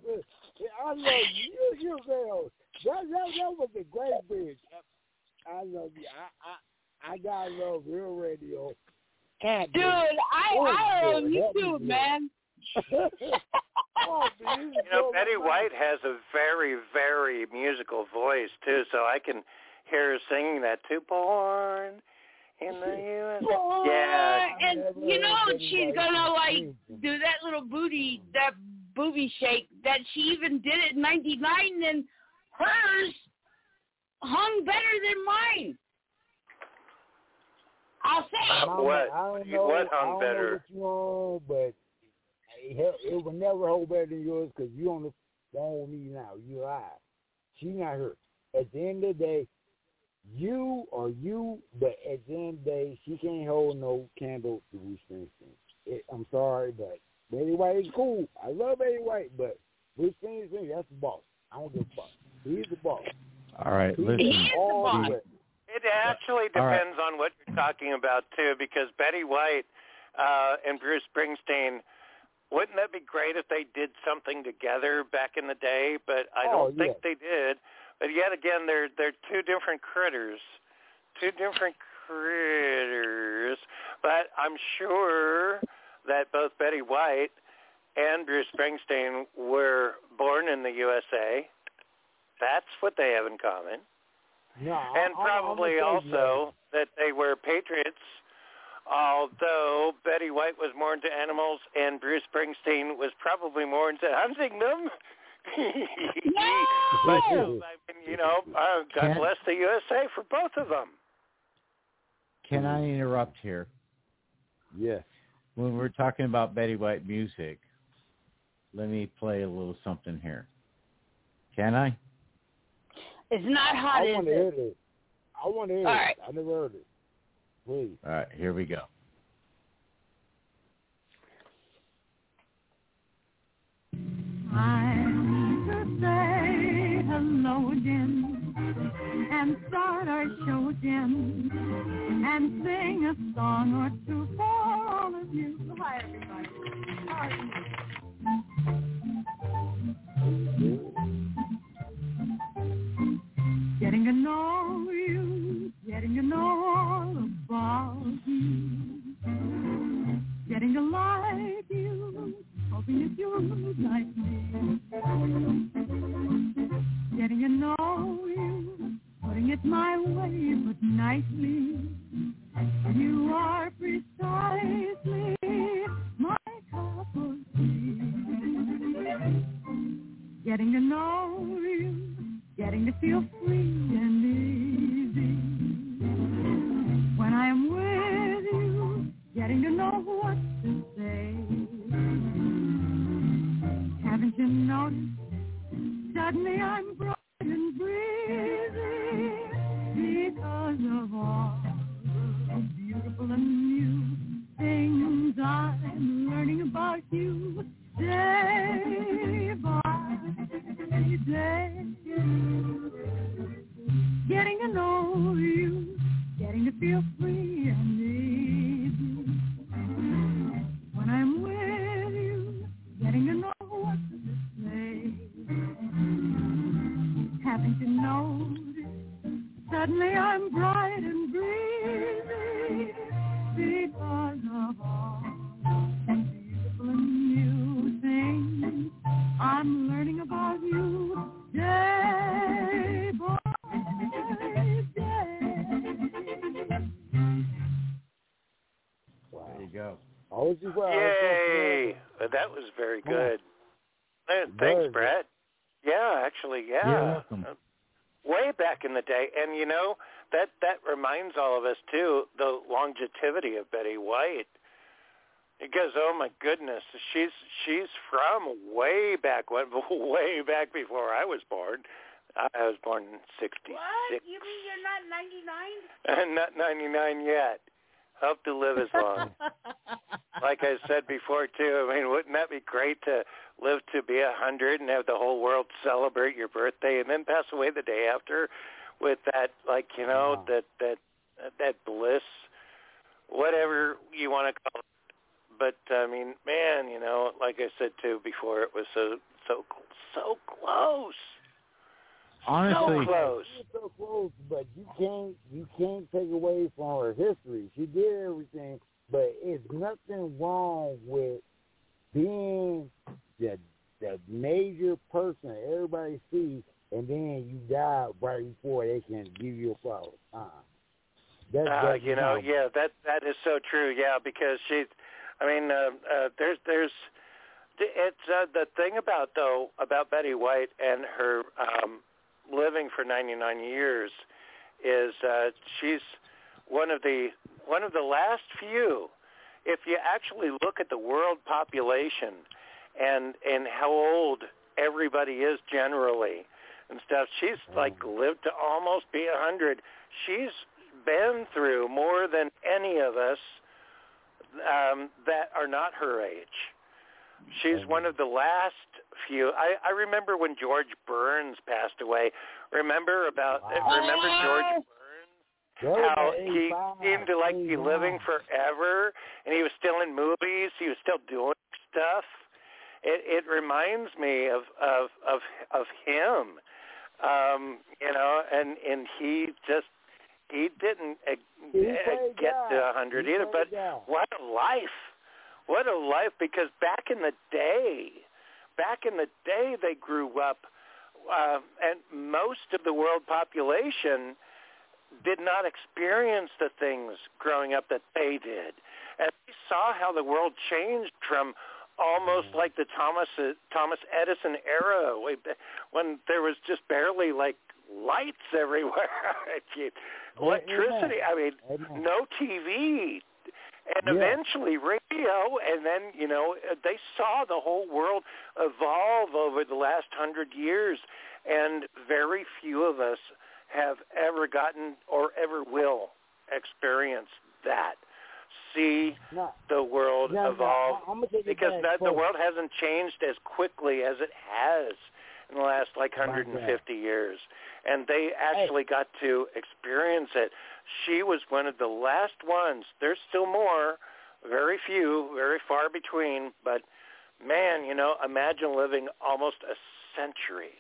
I love you. You, girls. That, that, that was a great bridge. I love you. I, I, I gotta love real radio. And Dude, I I love you too, man. oh, You know, Betty White has a very, very musical voice too, so I can hear her singing that too. Born in the USA. Boy, Yeah. and you know she's gonna like do that little booty, that booby shake that she even did it in '99, and hers hung better than mine. I'll say it. What? I don't know, What hung better? Know what you on, but it, it will never hold better than yours because you on the phone with me now. You live. She not her. At the end of the day, you are you, but at the end of the day, she can't hold no candle to Bruce Springsteen. It, I'm sorry, but Betty White is cool. I love Betty White, but Bruce Springsteen, that's the boss. I don't give a fuck. He's the boss. All right, listen. all the way. It actually All right. depends on what you're talking about too, because Betty White uh, and Bruce Springsteen. Wouldn't that be great if they did something together back in the day? But I Oh, don't think they did. But yet again, they're they're two different critters, two different critters. But I'm sure that both Betty White and Bruce Springsteen were born in the USA. That's what they have in common No, and I- I- probably I'm you also that they were patriots. Although Betty White was more into animals and Bruce Springsteen was probably more into hunting them. but you know, I mean, you know, uh, God Can- bless the USA for both of them. Can I interrupt here? Yeah. When we're talking about Betty White music, let me play a little something here. Can I? It's not hot, I is want to hear it? I want to hear All it. right. I never heard it. Please. All right, here we go. I need to say hello again and start our show again and sing a song or two for all of you. Hi, everybody. How are you? To know you, getting to know all about you, getting to like you, hoping that you'd like me. Getting to know you, putting it my way, but nicely. You are precisely my cup of tea. Getting to know you, getting to feel free and easy. When I am with you, getting to know what to say. Haven't you noticed? Suddenly I'm bright give you a flowers. Uh-uh. That's, Uh, you know, yeah, that that is so true. Yeah, because she, I mean, uh, uh, there's there's it's uh, the thing about though about Betty White and her um, living for 99 years is uh, she's one of the one of the last few. If you actually look at the world population and and how old everybody is generally and stuff, she's like lived to almost be a hundred. She's been through more than any of us um, that are not her age. She's one of the last few. I, I remember when George Burns passed away. Remember about remember George Burns? how he seemed to like be living forever, and he was still in movies. He was still doing stuff. It, it reminds me of of of of him, um, you know, and and he just he didn't uh, He get God. to a hundred either. But God. what a life! What a life! Because back in the day, back in the day, they grew up, uh, and most of the world population did not experience the things growing up that they did. And we saw how the world changed from almost mm. like the Thomas uh, Thomas Edison era when there was just barely like lights everywhere. Electricity, I mean, no TV. And Yeah. eventually radio, and then, you know, uh, they saw the whole world evolve over the last hundred years, and very few of us have ever gotten or ever will experience that. See No. the world No, no, evolve take because that, the world hasn't changed as quickly as it has in the last like My 150 years, and they actually got to experience it. She was one of the last ones. There's still more, very few, very far between, but man, you know, imagine living almost a century.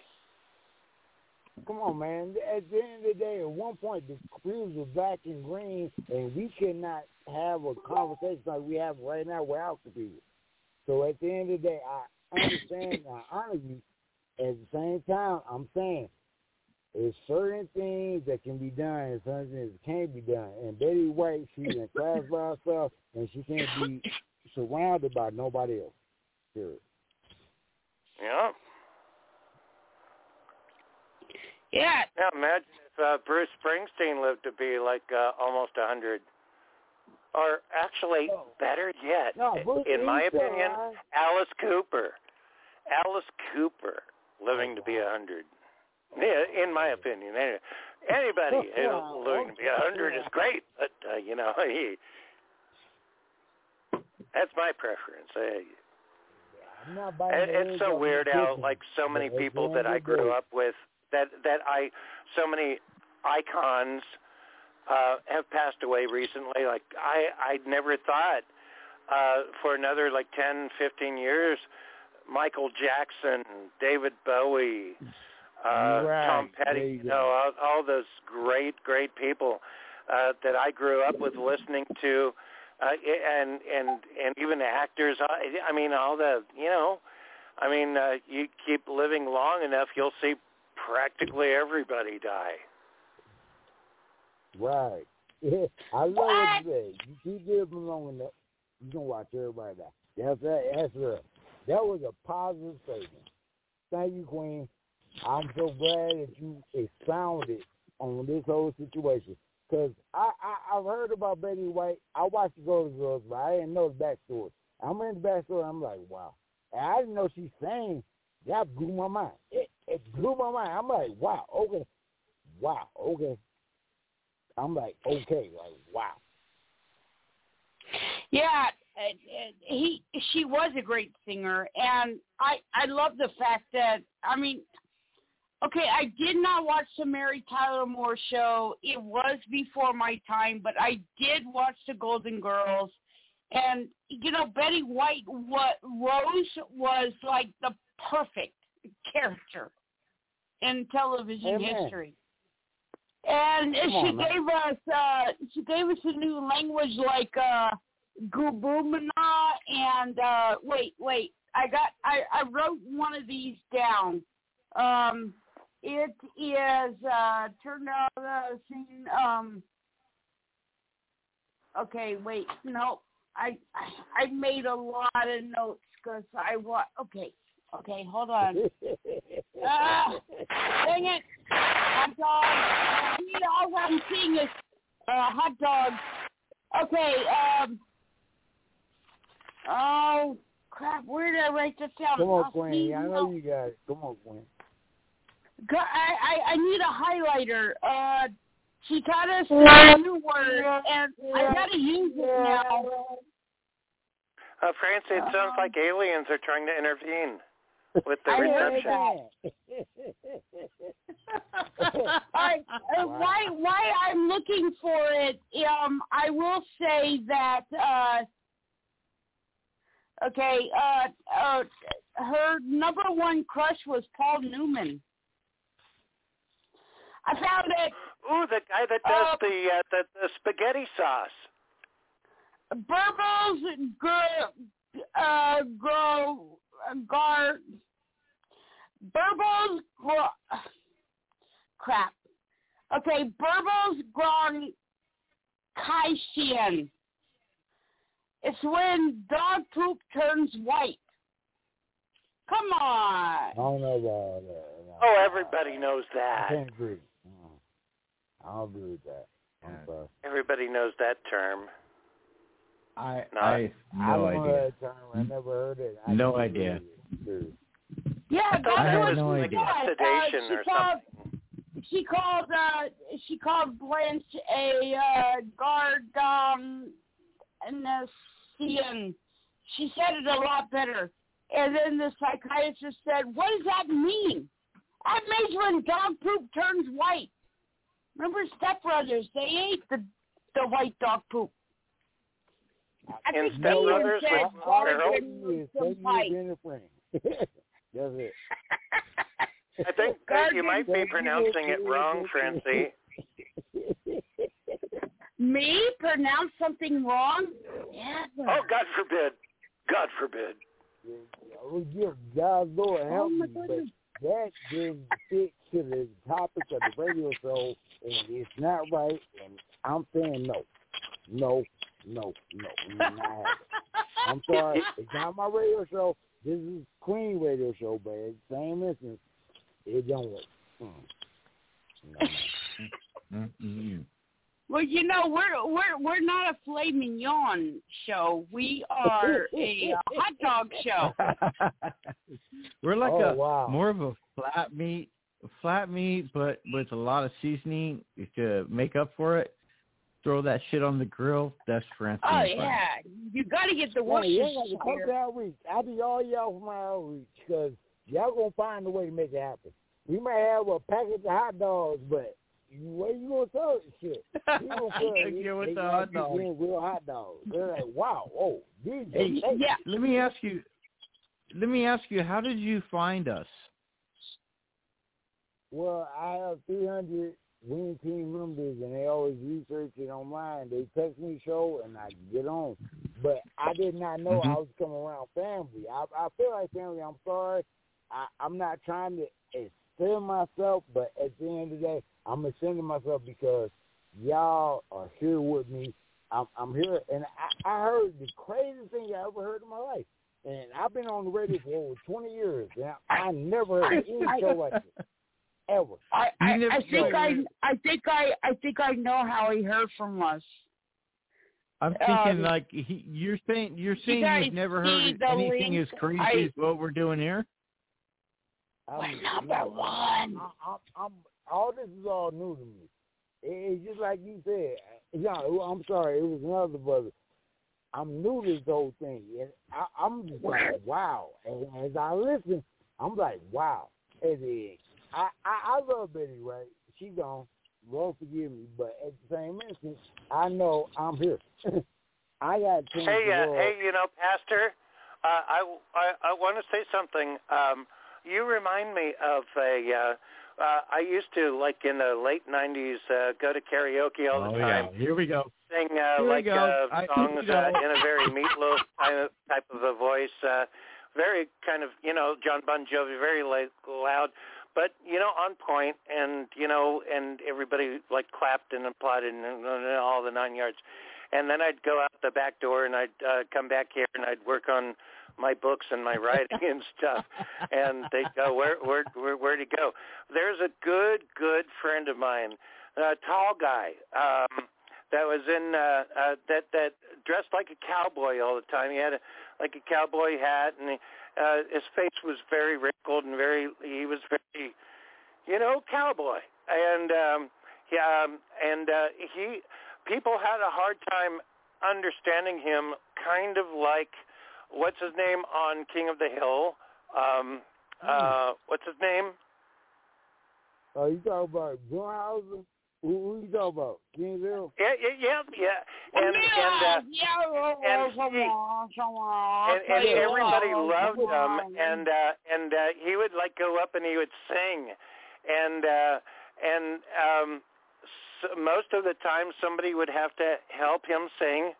Come on, man. At the end of the day, at one point, the crews were black and green, and we cannot have a conversation like we have right now without the people. So at the end of the day, I understand and I honor you. At the same time, I'm saying there's certain things that can be done and certain things that can't be done. And Betty White, she's in class by herself, and she can't be surrounded by nobody else. Period. Yeah. Yeah. Now imagine if uh, Bruce Springsteen lived to be like uh, almost a hundred, or actually better yet, No, Bruce in my opinion, right? Alice Cooper. Alice Cooper living to be a hundred. Yeah, in my opinion. Anyway, anybody uh, living to be a hundred is great, but uh, you know, he, that's my preference. Uh, I'm not it, it's so weird of how like so many people that I grew up with that that I so many icons uh have passed away recently like I I never thought uh for another like 10 15 years Michael Jackson, David Bowie, uh Right. Tom Petty, you you know, all, all those great great people uh that I grew up with listening to uh, and and and even actors. I, I mean, all the you know, I mean, uh, you keep living long enough, you'll see practically everybody die. Right. I love what you said. You keep living long enough, you can watch everybody die. That's that. That's real. That was a positive statement. Thank you, Queen. I'm so glad that you expounded on this whole situation. Because I, I, I've heard about Betty White. I watched the Golden Girls, but I didn't know the backstory. I'm in the backstory. I'm like, wow. And I didn't know she sang. That blew my mind. It, it blew my mind. I'm like, wow, okay. Wow, okay. I'm like, okay, like, wow. Yeah, he she was a great singer, and I I love the fact that I mean, okay, I did not watch the Mary Tyler Moore show. It was before my time, but I did watch the Golden Girls, and you know Betty White, what Rose was like the perfect character in television Amen. history. And Come she on, man. gave us uh she gave us a new language like uh Gubumana and uh wait, wait. I got I, I wrote one of these down. Um it is uh turned out uh scene um Okay, wait. No. I I made a lot of notes cuz I want. okay. Okay, hold on. Ah, dang it. Hot dog. See, all I'm seeing is uh, hot dog. Okay, um. Oh, crap. Where did I write this down? Come on, I'll Queen. see I now. know you got it. Come on, Queen. Go- I, I, I need a highlighter. Uh, she taught us a new word, and I gotta use it now. Uh, Francie, it sounds like aliens are trying to intervene with the I heard reception. I, uh, why why I'm looking for it? Um, I will say that. Uh, okay, uh, uh, her number one crush was Paul Newman. I found it. Ooh, the guy that does Uh, the, uh, the the spaghetti sauce. Burbles gr- uh, grow gar Burbles gro- crap. Okay, Burbles Bronchitian. It's when dog poop turns white. Come on. I don't know about that. Oh, everybody knows I that. can't agree. I don't agree with that. I'm. Everybody knows that term. I No. I I no don't idea. that term. I never heard it. I No idea. agree with it. Yeah, I that's thought I what no she idea. Sedation uh, she or called, She called uh she called Blanche a uh Gardon She said it a lot better. And then the psychiatrist said, What does that mean? That means when dog poop turns white. Remember Step Brothers, they ate the the white dog poop. I In think Step they Brothers said with dog Harold? poop Yes, some thank you white. for being a friend. That's it. I think that you might be pronouncing it wrong, Francie. Me pronounce something wrong? Yeah. Oh, God forbid. God forbid. I would give God Lord Oh, help my me, but that didn't fit to the topic of the radio show, and it's not right. And I'm saying no, no, no, no, we not. I'm sorry, it's not my radio show. This is Queen radio show, but it's the same instance. It don't work. Mm. Mm-mm. Well, you know, we're we're we're not a filet mignon show. We are a uh, hot dog show. We're like Oh, a wow. more of a flat meat, flat meat, but with a lot of seasoning to make up for it. Throw that shit on the grill. That's Francis. Oh yeah, you got to get the Well, you ain't Worcestershire. got to come to outreach. I do all y'all for my outreach because y'all gonna find a way to make it happen. We might have a package of hot dogs, but you- where you gonna throw it? Shit, you gonna throw it? Yeah, with the hot be dogs. real, real hot dogs. They're like, wow, oh, these are Hey, tasty. let me ask you. Let me ask you. How did you find us? Well, I have 300 Wing Team members, and they always research it online. They text me show, and I get on. But I did not know I Mhm. was coming around family. I, I feel like family. I'm sorry. I, I'm not trying to extend myself, but at the end of the day, I'm extending myself because y'all are here with me. I'm, I'm here, and I, I heard the craziest thing I ever heard in my life. And I've been on the radio for over 20 years, and I, I never heard any show like this ever. I I, I think. I I think I I think I know how he heard from us. I'm thinking Um, like he, you're saying. You're you saying guys you've never heard the anything link? as crazy I- as what we're doing here. I'm, number no, one. I'm, I'm, I'm, all this is all new to me. It- It's just like you said. Yeah, I'm sorry. It was another brother. I'm new to this whole thing, and I, I'm just like, wow. And as I listen, I'm like, wow. As then I, I, I love Betty White. She gone. Lord forgive me, but at the same instant, I know I'm here. I got to change Hey, uh, hey, you know, Pastor, uh, I, I, I want to say something. Um, you remind me of a. Uh, uh, I used to, like in the late '90s, uh, go to karaoke all the oh time, yeah, here we go. sing uh, Here like go. uh, songs you uh, in a very Meat Loaf kind of type of a voice, uh, very kind of, you know, Jon Bon Jovi, very like, loud, but you know, on point, and you know, and everybody like clapped and applauded and, and all the nine yards. And then I'd go out the back door and I'd uh, come back here and I'd work on my books and my writing and stuff. And they'd go, where, where, where, where'd he go? There's a good, good friend of mine, a tall guy, um, that was in, uh, uh, that, that dressed like a cowboy all the time. He had a, like a cowboy hat and he, uh, his face was very wrinkled and very, he was very, you know, cowboy. And, um, he, um, and, uh, he, people had a hard time understanding him kind of like what's his name on King of the Hill? Um uh what's his name? Oh, you talking about Grunhauser? Who, who you talking about? Kingsville? Yeah, yeah, yeah, yeah. And and uh yeah, and he- and, and everybody loved him and uh and uh he would like go up and he would sing and uh and um s most of the time somebody would have to help him sing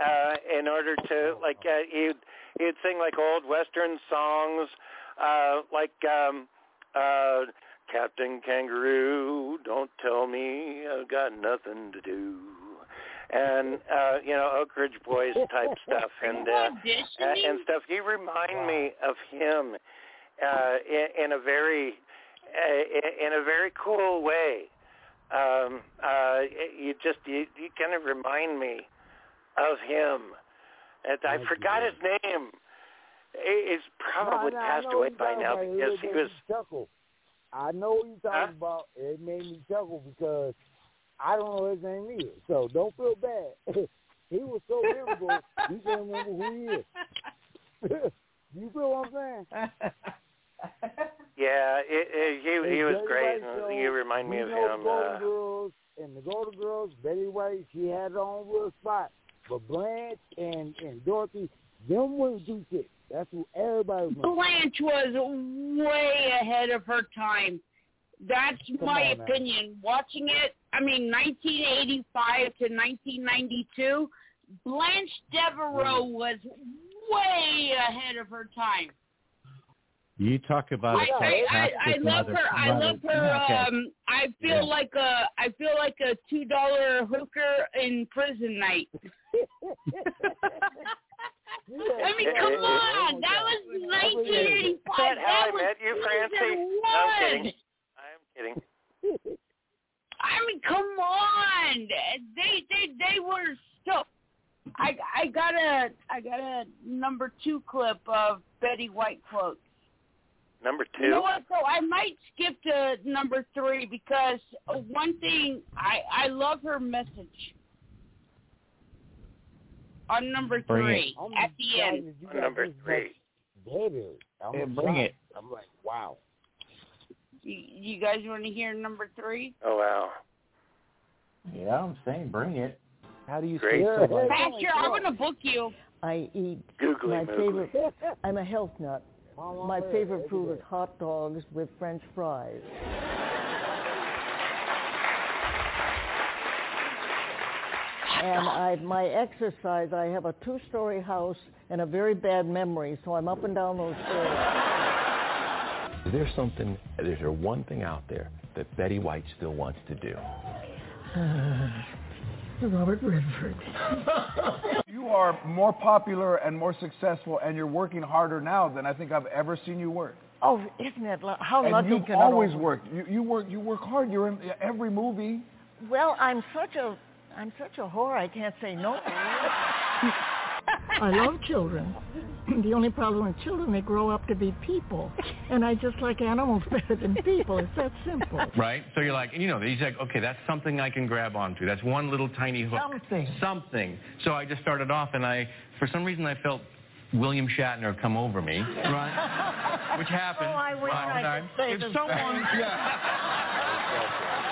uh in order to like uh, he'd he'd sing like old western songs uh like um uh Captain Kangaroo, don't tell me I've got nothing to do. And uh, you know, Oak Ridge Boys type stuff and uh, and stuff. You remind me of him uh, in, in a very uh, in a very cool way. Um, uh, you just you, you kind of remind me of him. And I forgot his name. He's probably No, no, passed away by now because he was. chuckle. I know what you're talking about. It made me chuckle because I don't know his name either. So don't feel bad. he was so memorable. you can't remember who he is. you feel what I'm saying? Yeah, it, it, he he was Betty great. White and show, You remind me we of know him. The Golden Uh, Girls and the Golden Girls, Betty White, she had her own little spot. But Blanche and and Dorothy, them wouldn't do shit. That's who everybody was. Blanche was way ahead of her time. That's Come my on now. opinion. Watching it, I mean, 1985 to 1992, Blanche Devereaux Mm. was way ahead of her time. You talk about I, a I, I, I fantastic love mother. her. I love her. Okay. Um, I feel Yeah. like a I feel like a two dollar hooker in prison night. I mean, come on, that was 1985. Is that how I was met you, season Francie? No, one. I'm kidding. I'm kidding. on! they they they were so. I I got a I got a number two clip of Betty White quotes. Number two. You know what? So I might skip to number three because one thing I I love her message on number Bring three I'm at the end. On number three. much I'm Yeah, bring it. I'm like, wow. You, you guys want to hear number three? Oh wow. Yeah, I'm saying bring it. How do you Great. stay so? Pastor, I'm gonna book you. I eat Googly my moogly. favorite. I'm a health nut. My favorite food is hot dogs with French fries. And I, my exercise, I have a two-story house and a very bad memory, so I'm up and down those stairs. There's something, there's there one thing out there that Betty White still wants to do. Robert Redford. You are more popular and more successful, and you're working harder now than I think I've ever seen you work. Oh, isn't it? How and lucky you've can that always all- worked. You, you work. You work hard. You're in every movie. Well, I'm such a, I'm such a whore. I can't say no. I love children. The only problem with children, they grow up to be people, and I just like animals better than people. It's that simple. Right? So you're like, and you know, he's like, okay, that's something I can grab onto. That's one little tiny hook. Something. Something. So I just started off, and I, for some reason, I felt William Shatner come over me, right? Which happened. Oh, I wish all I time. could say If the someone,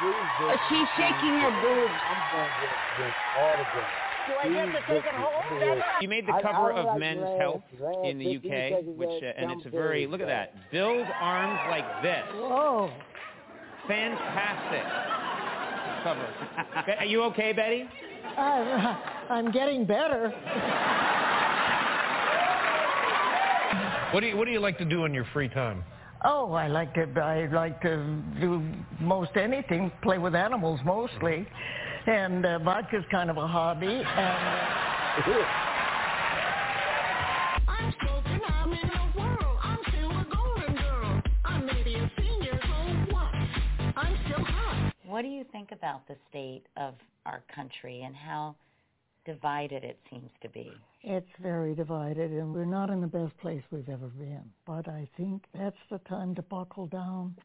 same. yeah. She's shaking her boobs. I'm going to get this autograph. Do I get to take it home? You made the I- I cover of like Men's last- Health last in the UK, which uh, and it's a very look at that. Build arms like this. Whoa. Fantastic cover. Are you okay, Betty? I'm, I'm getting better. What do you What do you like to do in your free time? Oh, I like to I like to do most anything, play with animals mostly, and uh, vodka's kind of a hobby. And uh, I'm spoken, I'm in the world. I'm still a golden girl. I'm maybe a senior, so what? I'm still hot. What do you think about the state of our country and how divided it seems to be? it's very divided, and we're not in the best place we've ever been. But I think that's the time to buckle down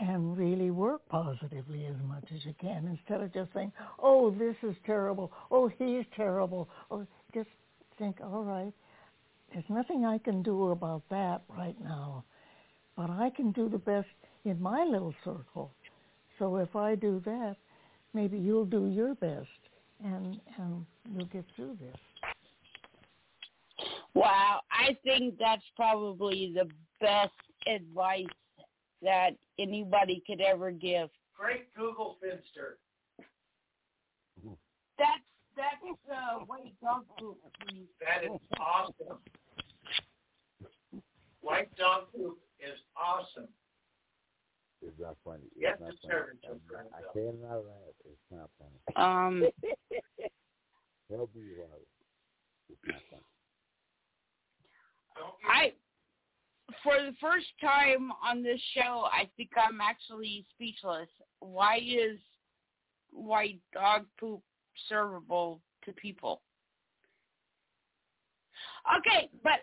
and really work positively as much as you can instead of just saying, "Oh, this is terrible. Oh, he's terrible." Oh, just think, "All right, there's nothing I can do about that right now, but I can do the best in my little circle. So if I do that, maybe you'll do your best, and and we'll get through this." Wow, I think that's probably the best advice that anybody could ever give. Great Google Finster. That's that's uh white dog poop. That is awesome. White dog poop is awesome. It's not funny. It's Yes, not it's funny. serving I'm- children, I cannot laugh. It's not funny. Um, Help me, Robert. It's not funny. I for the first time on this show, I think I'm actually speechless. Why is white dog poop servable to people? Okay, but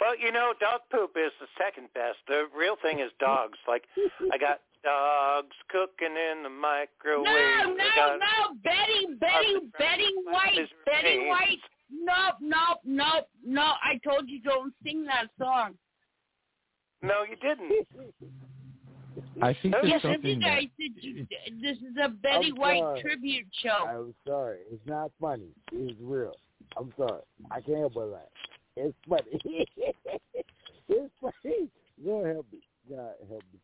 Well, you know, dog poop is the second best. The real thing is dogs. Like, I got dogs cooking in the microwave. no, no, no, Betty, Betty, Betty White, Betty. White. Nope, nope, nope, no. I told you don't sing that song. No, you didn't. I think there's yes, I something did. that I said you, this is a Betty I'm White sorry. tribute show. I'm sorry. It's not funny. It's real. I'm sorry. I can't help but laugh. It's funny. it's funny. Lord help me. God help me.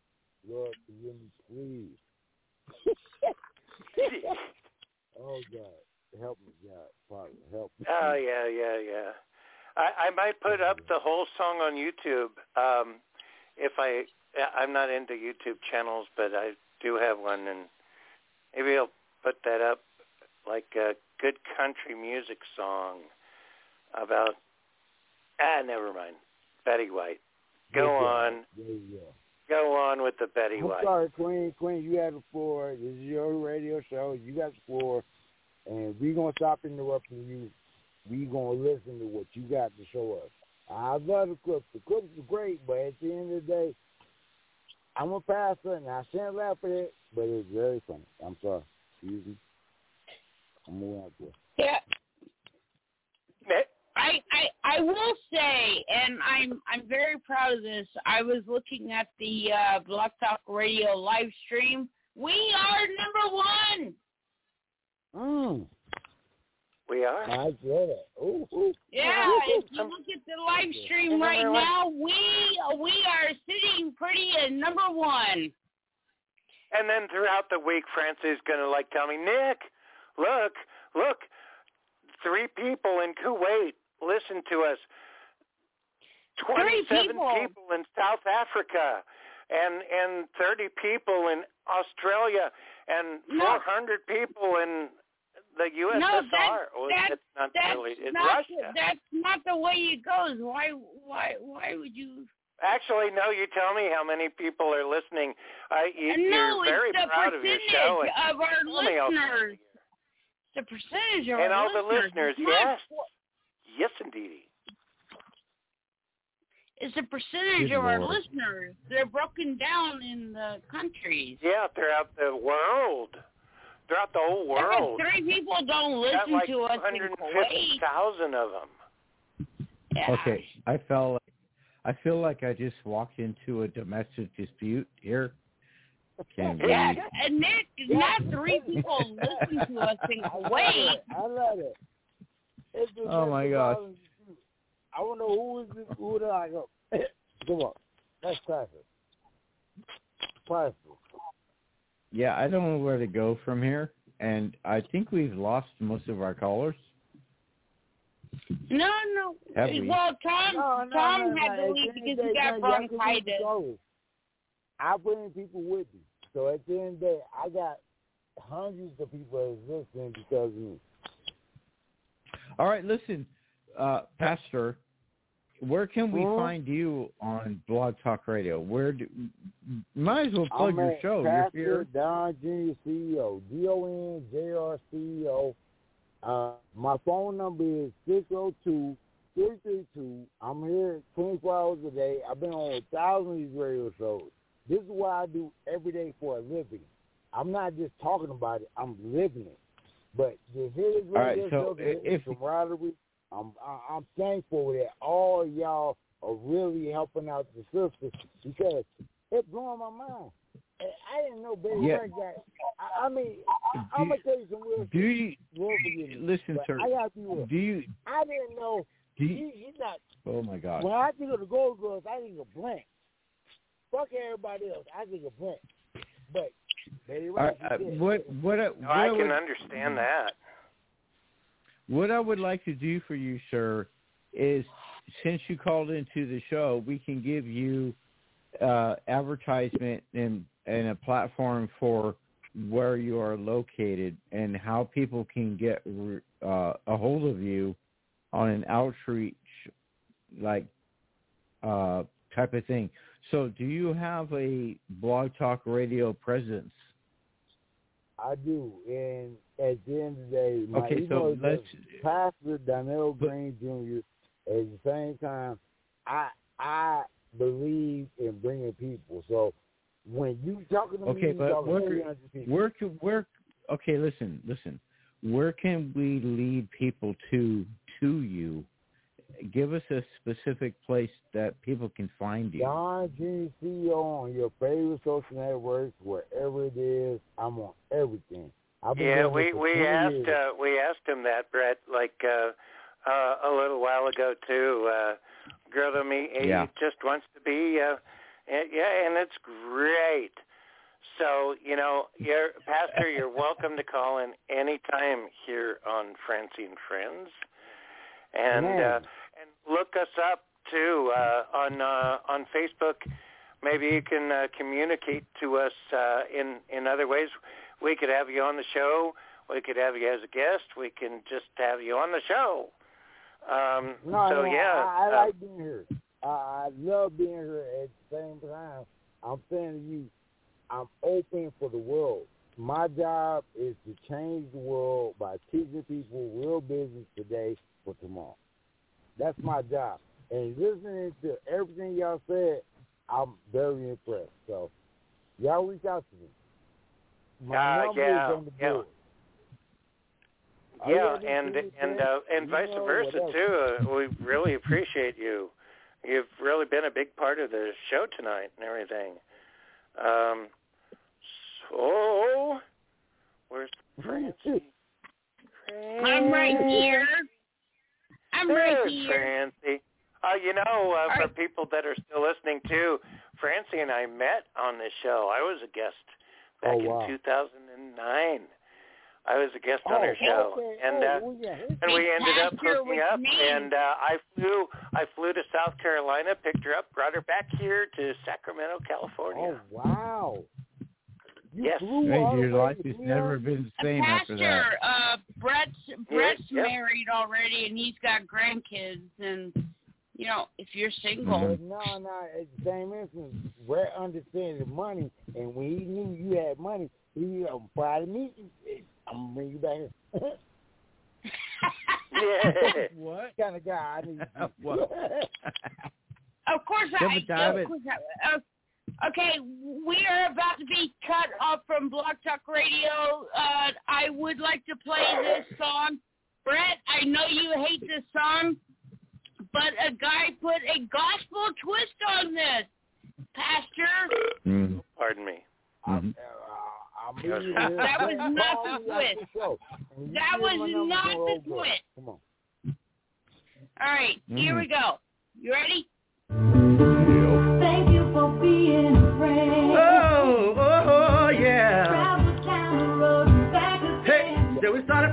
Lord forgive me, please. oh God, help me, God, Father, help me. Oh yeah, yeah, yeah. I, I might put up the whole song on YouTube. Um, if I, I'm not into YouTube channels, but I do have one, and maybe I'll put that up like a good country music song about ah, never mind. Betty White. Go There you on. There you go. Go on with the Betty I'm White. sorry, Queen. Queen, you had the floor. This is your radio show. You got the floor, and we're gonna stop interrupting you. We're gonna listen to what you got to show us. I love the clips. The clips are great, but at the end of the day, I'm a pastor, and I shouldn't laugh at it, but it's very funny. I'm sorry. Excuse me. I'm moving out there. Yeah. I, I I will say, and I'm I'm very proud of this. I was looking at the uh, Blog Talk Radio live stream. We are number one. Mm. We are. I get it. Ooh, ooh. Yeah, if you look at the live stream right now, we we are sitting pretty at number one. And then throughout the week, Francie's going to like tell me, Nick, look, look, three people in Kuwait listen to us. Three 27 people. in South Africa and and 30 people in Australia and No. 400 people in the USSR. No, that, oh, Well, that, it's not that's really. It's not Russia. that's not the way it goes. Why why why would you? Actually, no. You tell me how many people are listening. I, you, no, you're very the proud of your show. and of our tell me how- listeners. The percentage of and all the listeners, It's not- yes, yes, indeed. It's a percentage Good of our listeners. They're broken down in the countries. Yeah, throughout the world, throughout the whole world. Three people don't listen like to us in Kuwait. 150,000 of them. Yeah. Okay, I felt I feel like I just walked into a domestic dispute here. Can't Yeah, believe. and Nick, not three people listen to us in Kuwait. I love it. It's the Oh, my best gosh. I want to know who is this, who did I go? Come on, that's classic. Classic. Yeah, I don't know where to go from here, and I think we've lost most of our callers. No, no. Have we? Well, Tom, No, no, Tom no, no. had to leave because he got day, y'all can keep bronchitis. the goals. I bring people with me. So at the end of the day, I got hundreds of people that's listening because of me. All right, listen, uh, Pastor, where can we Mhm. find you on Blog Talk Radio? Where do might as well plug I'm your show. Pastor You're here. Don Jr. CEO. D O N J R CEO. Uh, my phone number is six zero two three three two. I'm here 24 hours a day. I've been on a thousand of these radio shows. This is what I do every day for a living. I'm not just talking about it. I'm living it. But to hear this All right, so to if- camaraderie, I'm I- I'm thankful that all y'all are really helping out the sisters because it's blowing my mind. And I didn't know Baby Yeah. Frank got. I, I mean, I, I'm gonna tell you some real. Do you Lord forgive me, listen, sir? I be real. Do you? I didn't know. Do he, you he's not. oh my God! When I think of the Gold Girls, I think of Blanche. Fuck everybody else. I think of Blanche. But Betty All White, right, she did. what what I- what No, I I can would- understand that. What I would like to do for you, sir, is since you called into the show, we can give you uh, advertisement and and a platform for where you are located and how people can get uh, a hold of you on an outreach like uh, type of thing. So, do you have a blog talk radio presence? I do, and at the end of the day, my Okay, ego so let's- Pastor Donnell Green Jr. At the same time, I I believe in bringing people. So when you talking to me, Okay, you but where, people. where, can- where, okay, listen, listen. Where can we lead people to to you? Give us a specific place that people can find you. Don Jr. CEO on your favorite social networks, wherever it is. I'm on everything. Yeah, we we asked years. uh, we asked him that, Brett, like uh, uh, a little while ago too. Uh, girl to me, he Yeah. just wants to be. Uh, and- yeah, and it's great. So you know, you're Pastor. You're welcome to call in anytime here on Francie and Friends, and Man. uh, and look us up too uh, on uh, on Facebook. Maybe you can uh, communicate to us uh, in in other ways. We could have you on the show. we could have you as a guest. We can just have you on the show. Um, No, so no, yeah, I, I uh, like being here. I, I love being here. At the same time, I'm saying to you, I'm open for the world. My job is to change the world by teaching people real business today for tomorrow. That's my job. And listening to everything y'all said, I'm very impressed. So, y'all reach out to me. My Uh, number yeah, is on the yeah. board. Yeah, you gotta do and and uh, and vice know, versa whatever. too. Uh, we really appreciate you. You've really been a big part of the show tonight and everything. Um, so where's Francie? I'm right here. I'm right There's here. Francie. Uh, you know, uh, for people that are still listening too, Francie and I met on this show. I was a guest back Oh, wow. in 2009. I was a guest on Oh, her show, okay. and oh, uh, well, yeah. and we ended up hooking up. me. And uh, I flew, I flew to South Carolina, picked her up, brought her back here to Sacramento, California. Oh, wow. You Yes. flew Hey, all your way life has never been the same after Pastor, that. uh, Brett's Brett's yep. married already, and he's got grandkids. And you know, if you're single, But no, no, at the same instance, Brett understands the money, and when he knew you had money, he um, Friday meet you. I'm gonna bring you back here. Yeah. what? kind of guy I need. to be. What? of course I. Different time, of course I uh, okay, we are about to be cut off from Blog Talk Radio. Uh, I would like to play this song. Brett, I know you hate this song, but a guy put a gospel twist on this. Pastor, Mm. Pardon me. Mhm. I'm leaving you here. That was not the twist. the show. And you That was not the twist. Come on. all right, here we go. You ready?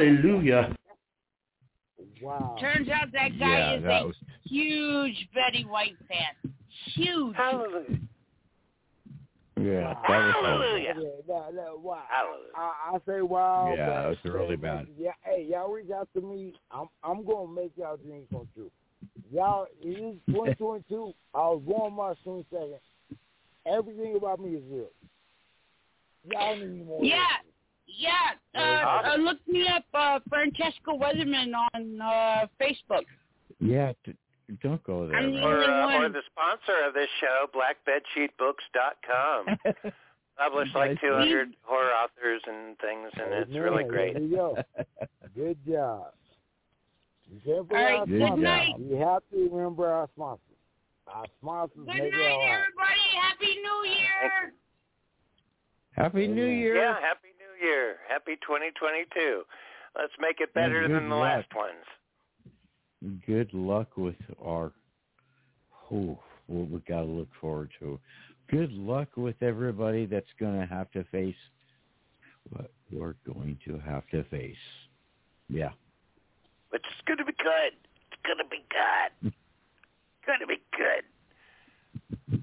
Hallelujah. Wow. Turns out that guy Yeah, is that a was- huge Betty White fan. Huge. Hallelujah. Yeah, that was Hallelujah. Yeah, no, no, wow. Hallelujah. I, I say wow. Yeah, but that was really bad. Yeah, hey, y'all reach out to me. I'm I'm gonna make y'all dreams come true. Y'all, it is 2022. I was born March 22nd. Everything about me is real. Y'all need more. Yeah, yeah. Uh, uh, look me up, uh, Francesca Weatherman on uh, Facebook. Yeah, d- don't go there. I'm the Or, only uh, or the sponsor of this show, blackbedsheetbooks.com. Publish like Nice. 200 horror authors and things, and it's Amen. really great. There you go. Good job. You All right, good sponsors. night. You have to remember our sponsors. Our sponsors Good make night, it all right. everybody. Happy New Year. Happy New Year. Yeah, Happy New Year. Happy 2022. Let's make it better than the luck. last ones. Good luck with our. Oh, what we got to look forward to. Good luck with everybody that's going to have to face what we're going to have to face. Yeah. Which is going to be good. It's going to be good. going to be good.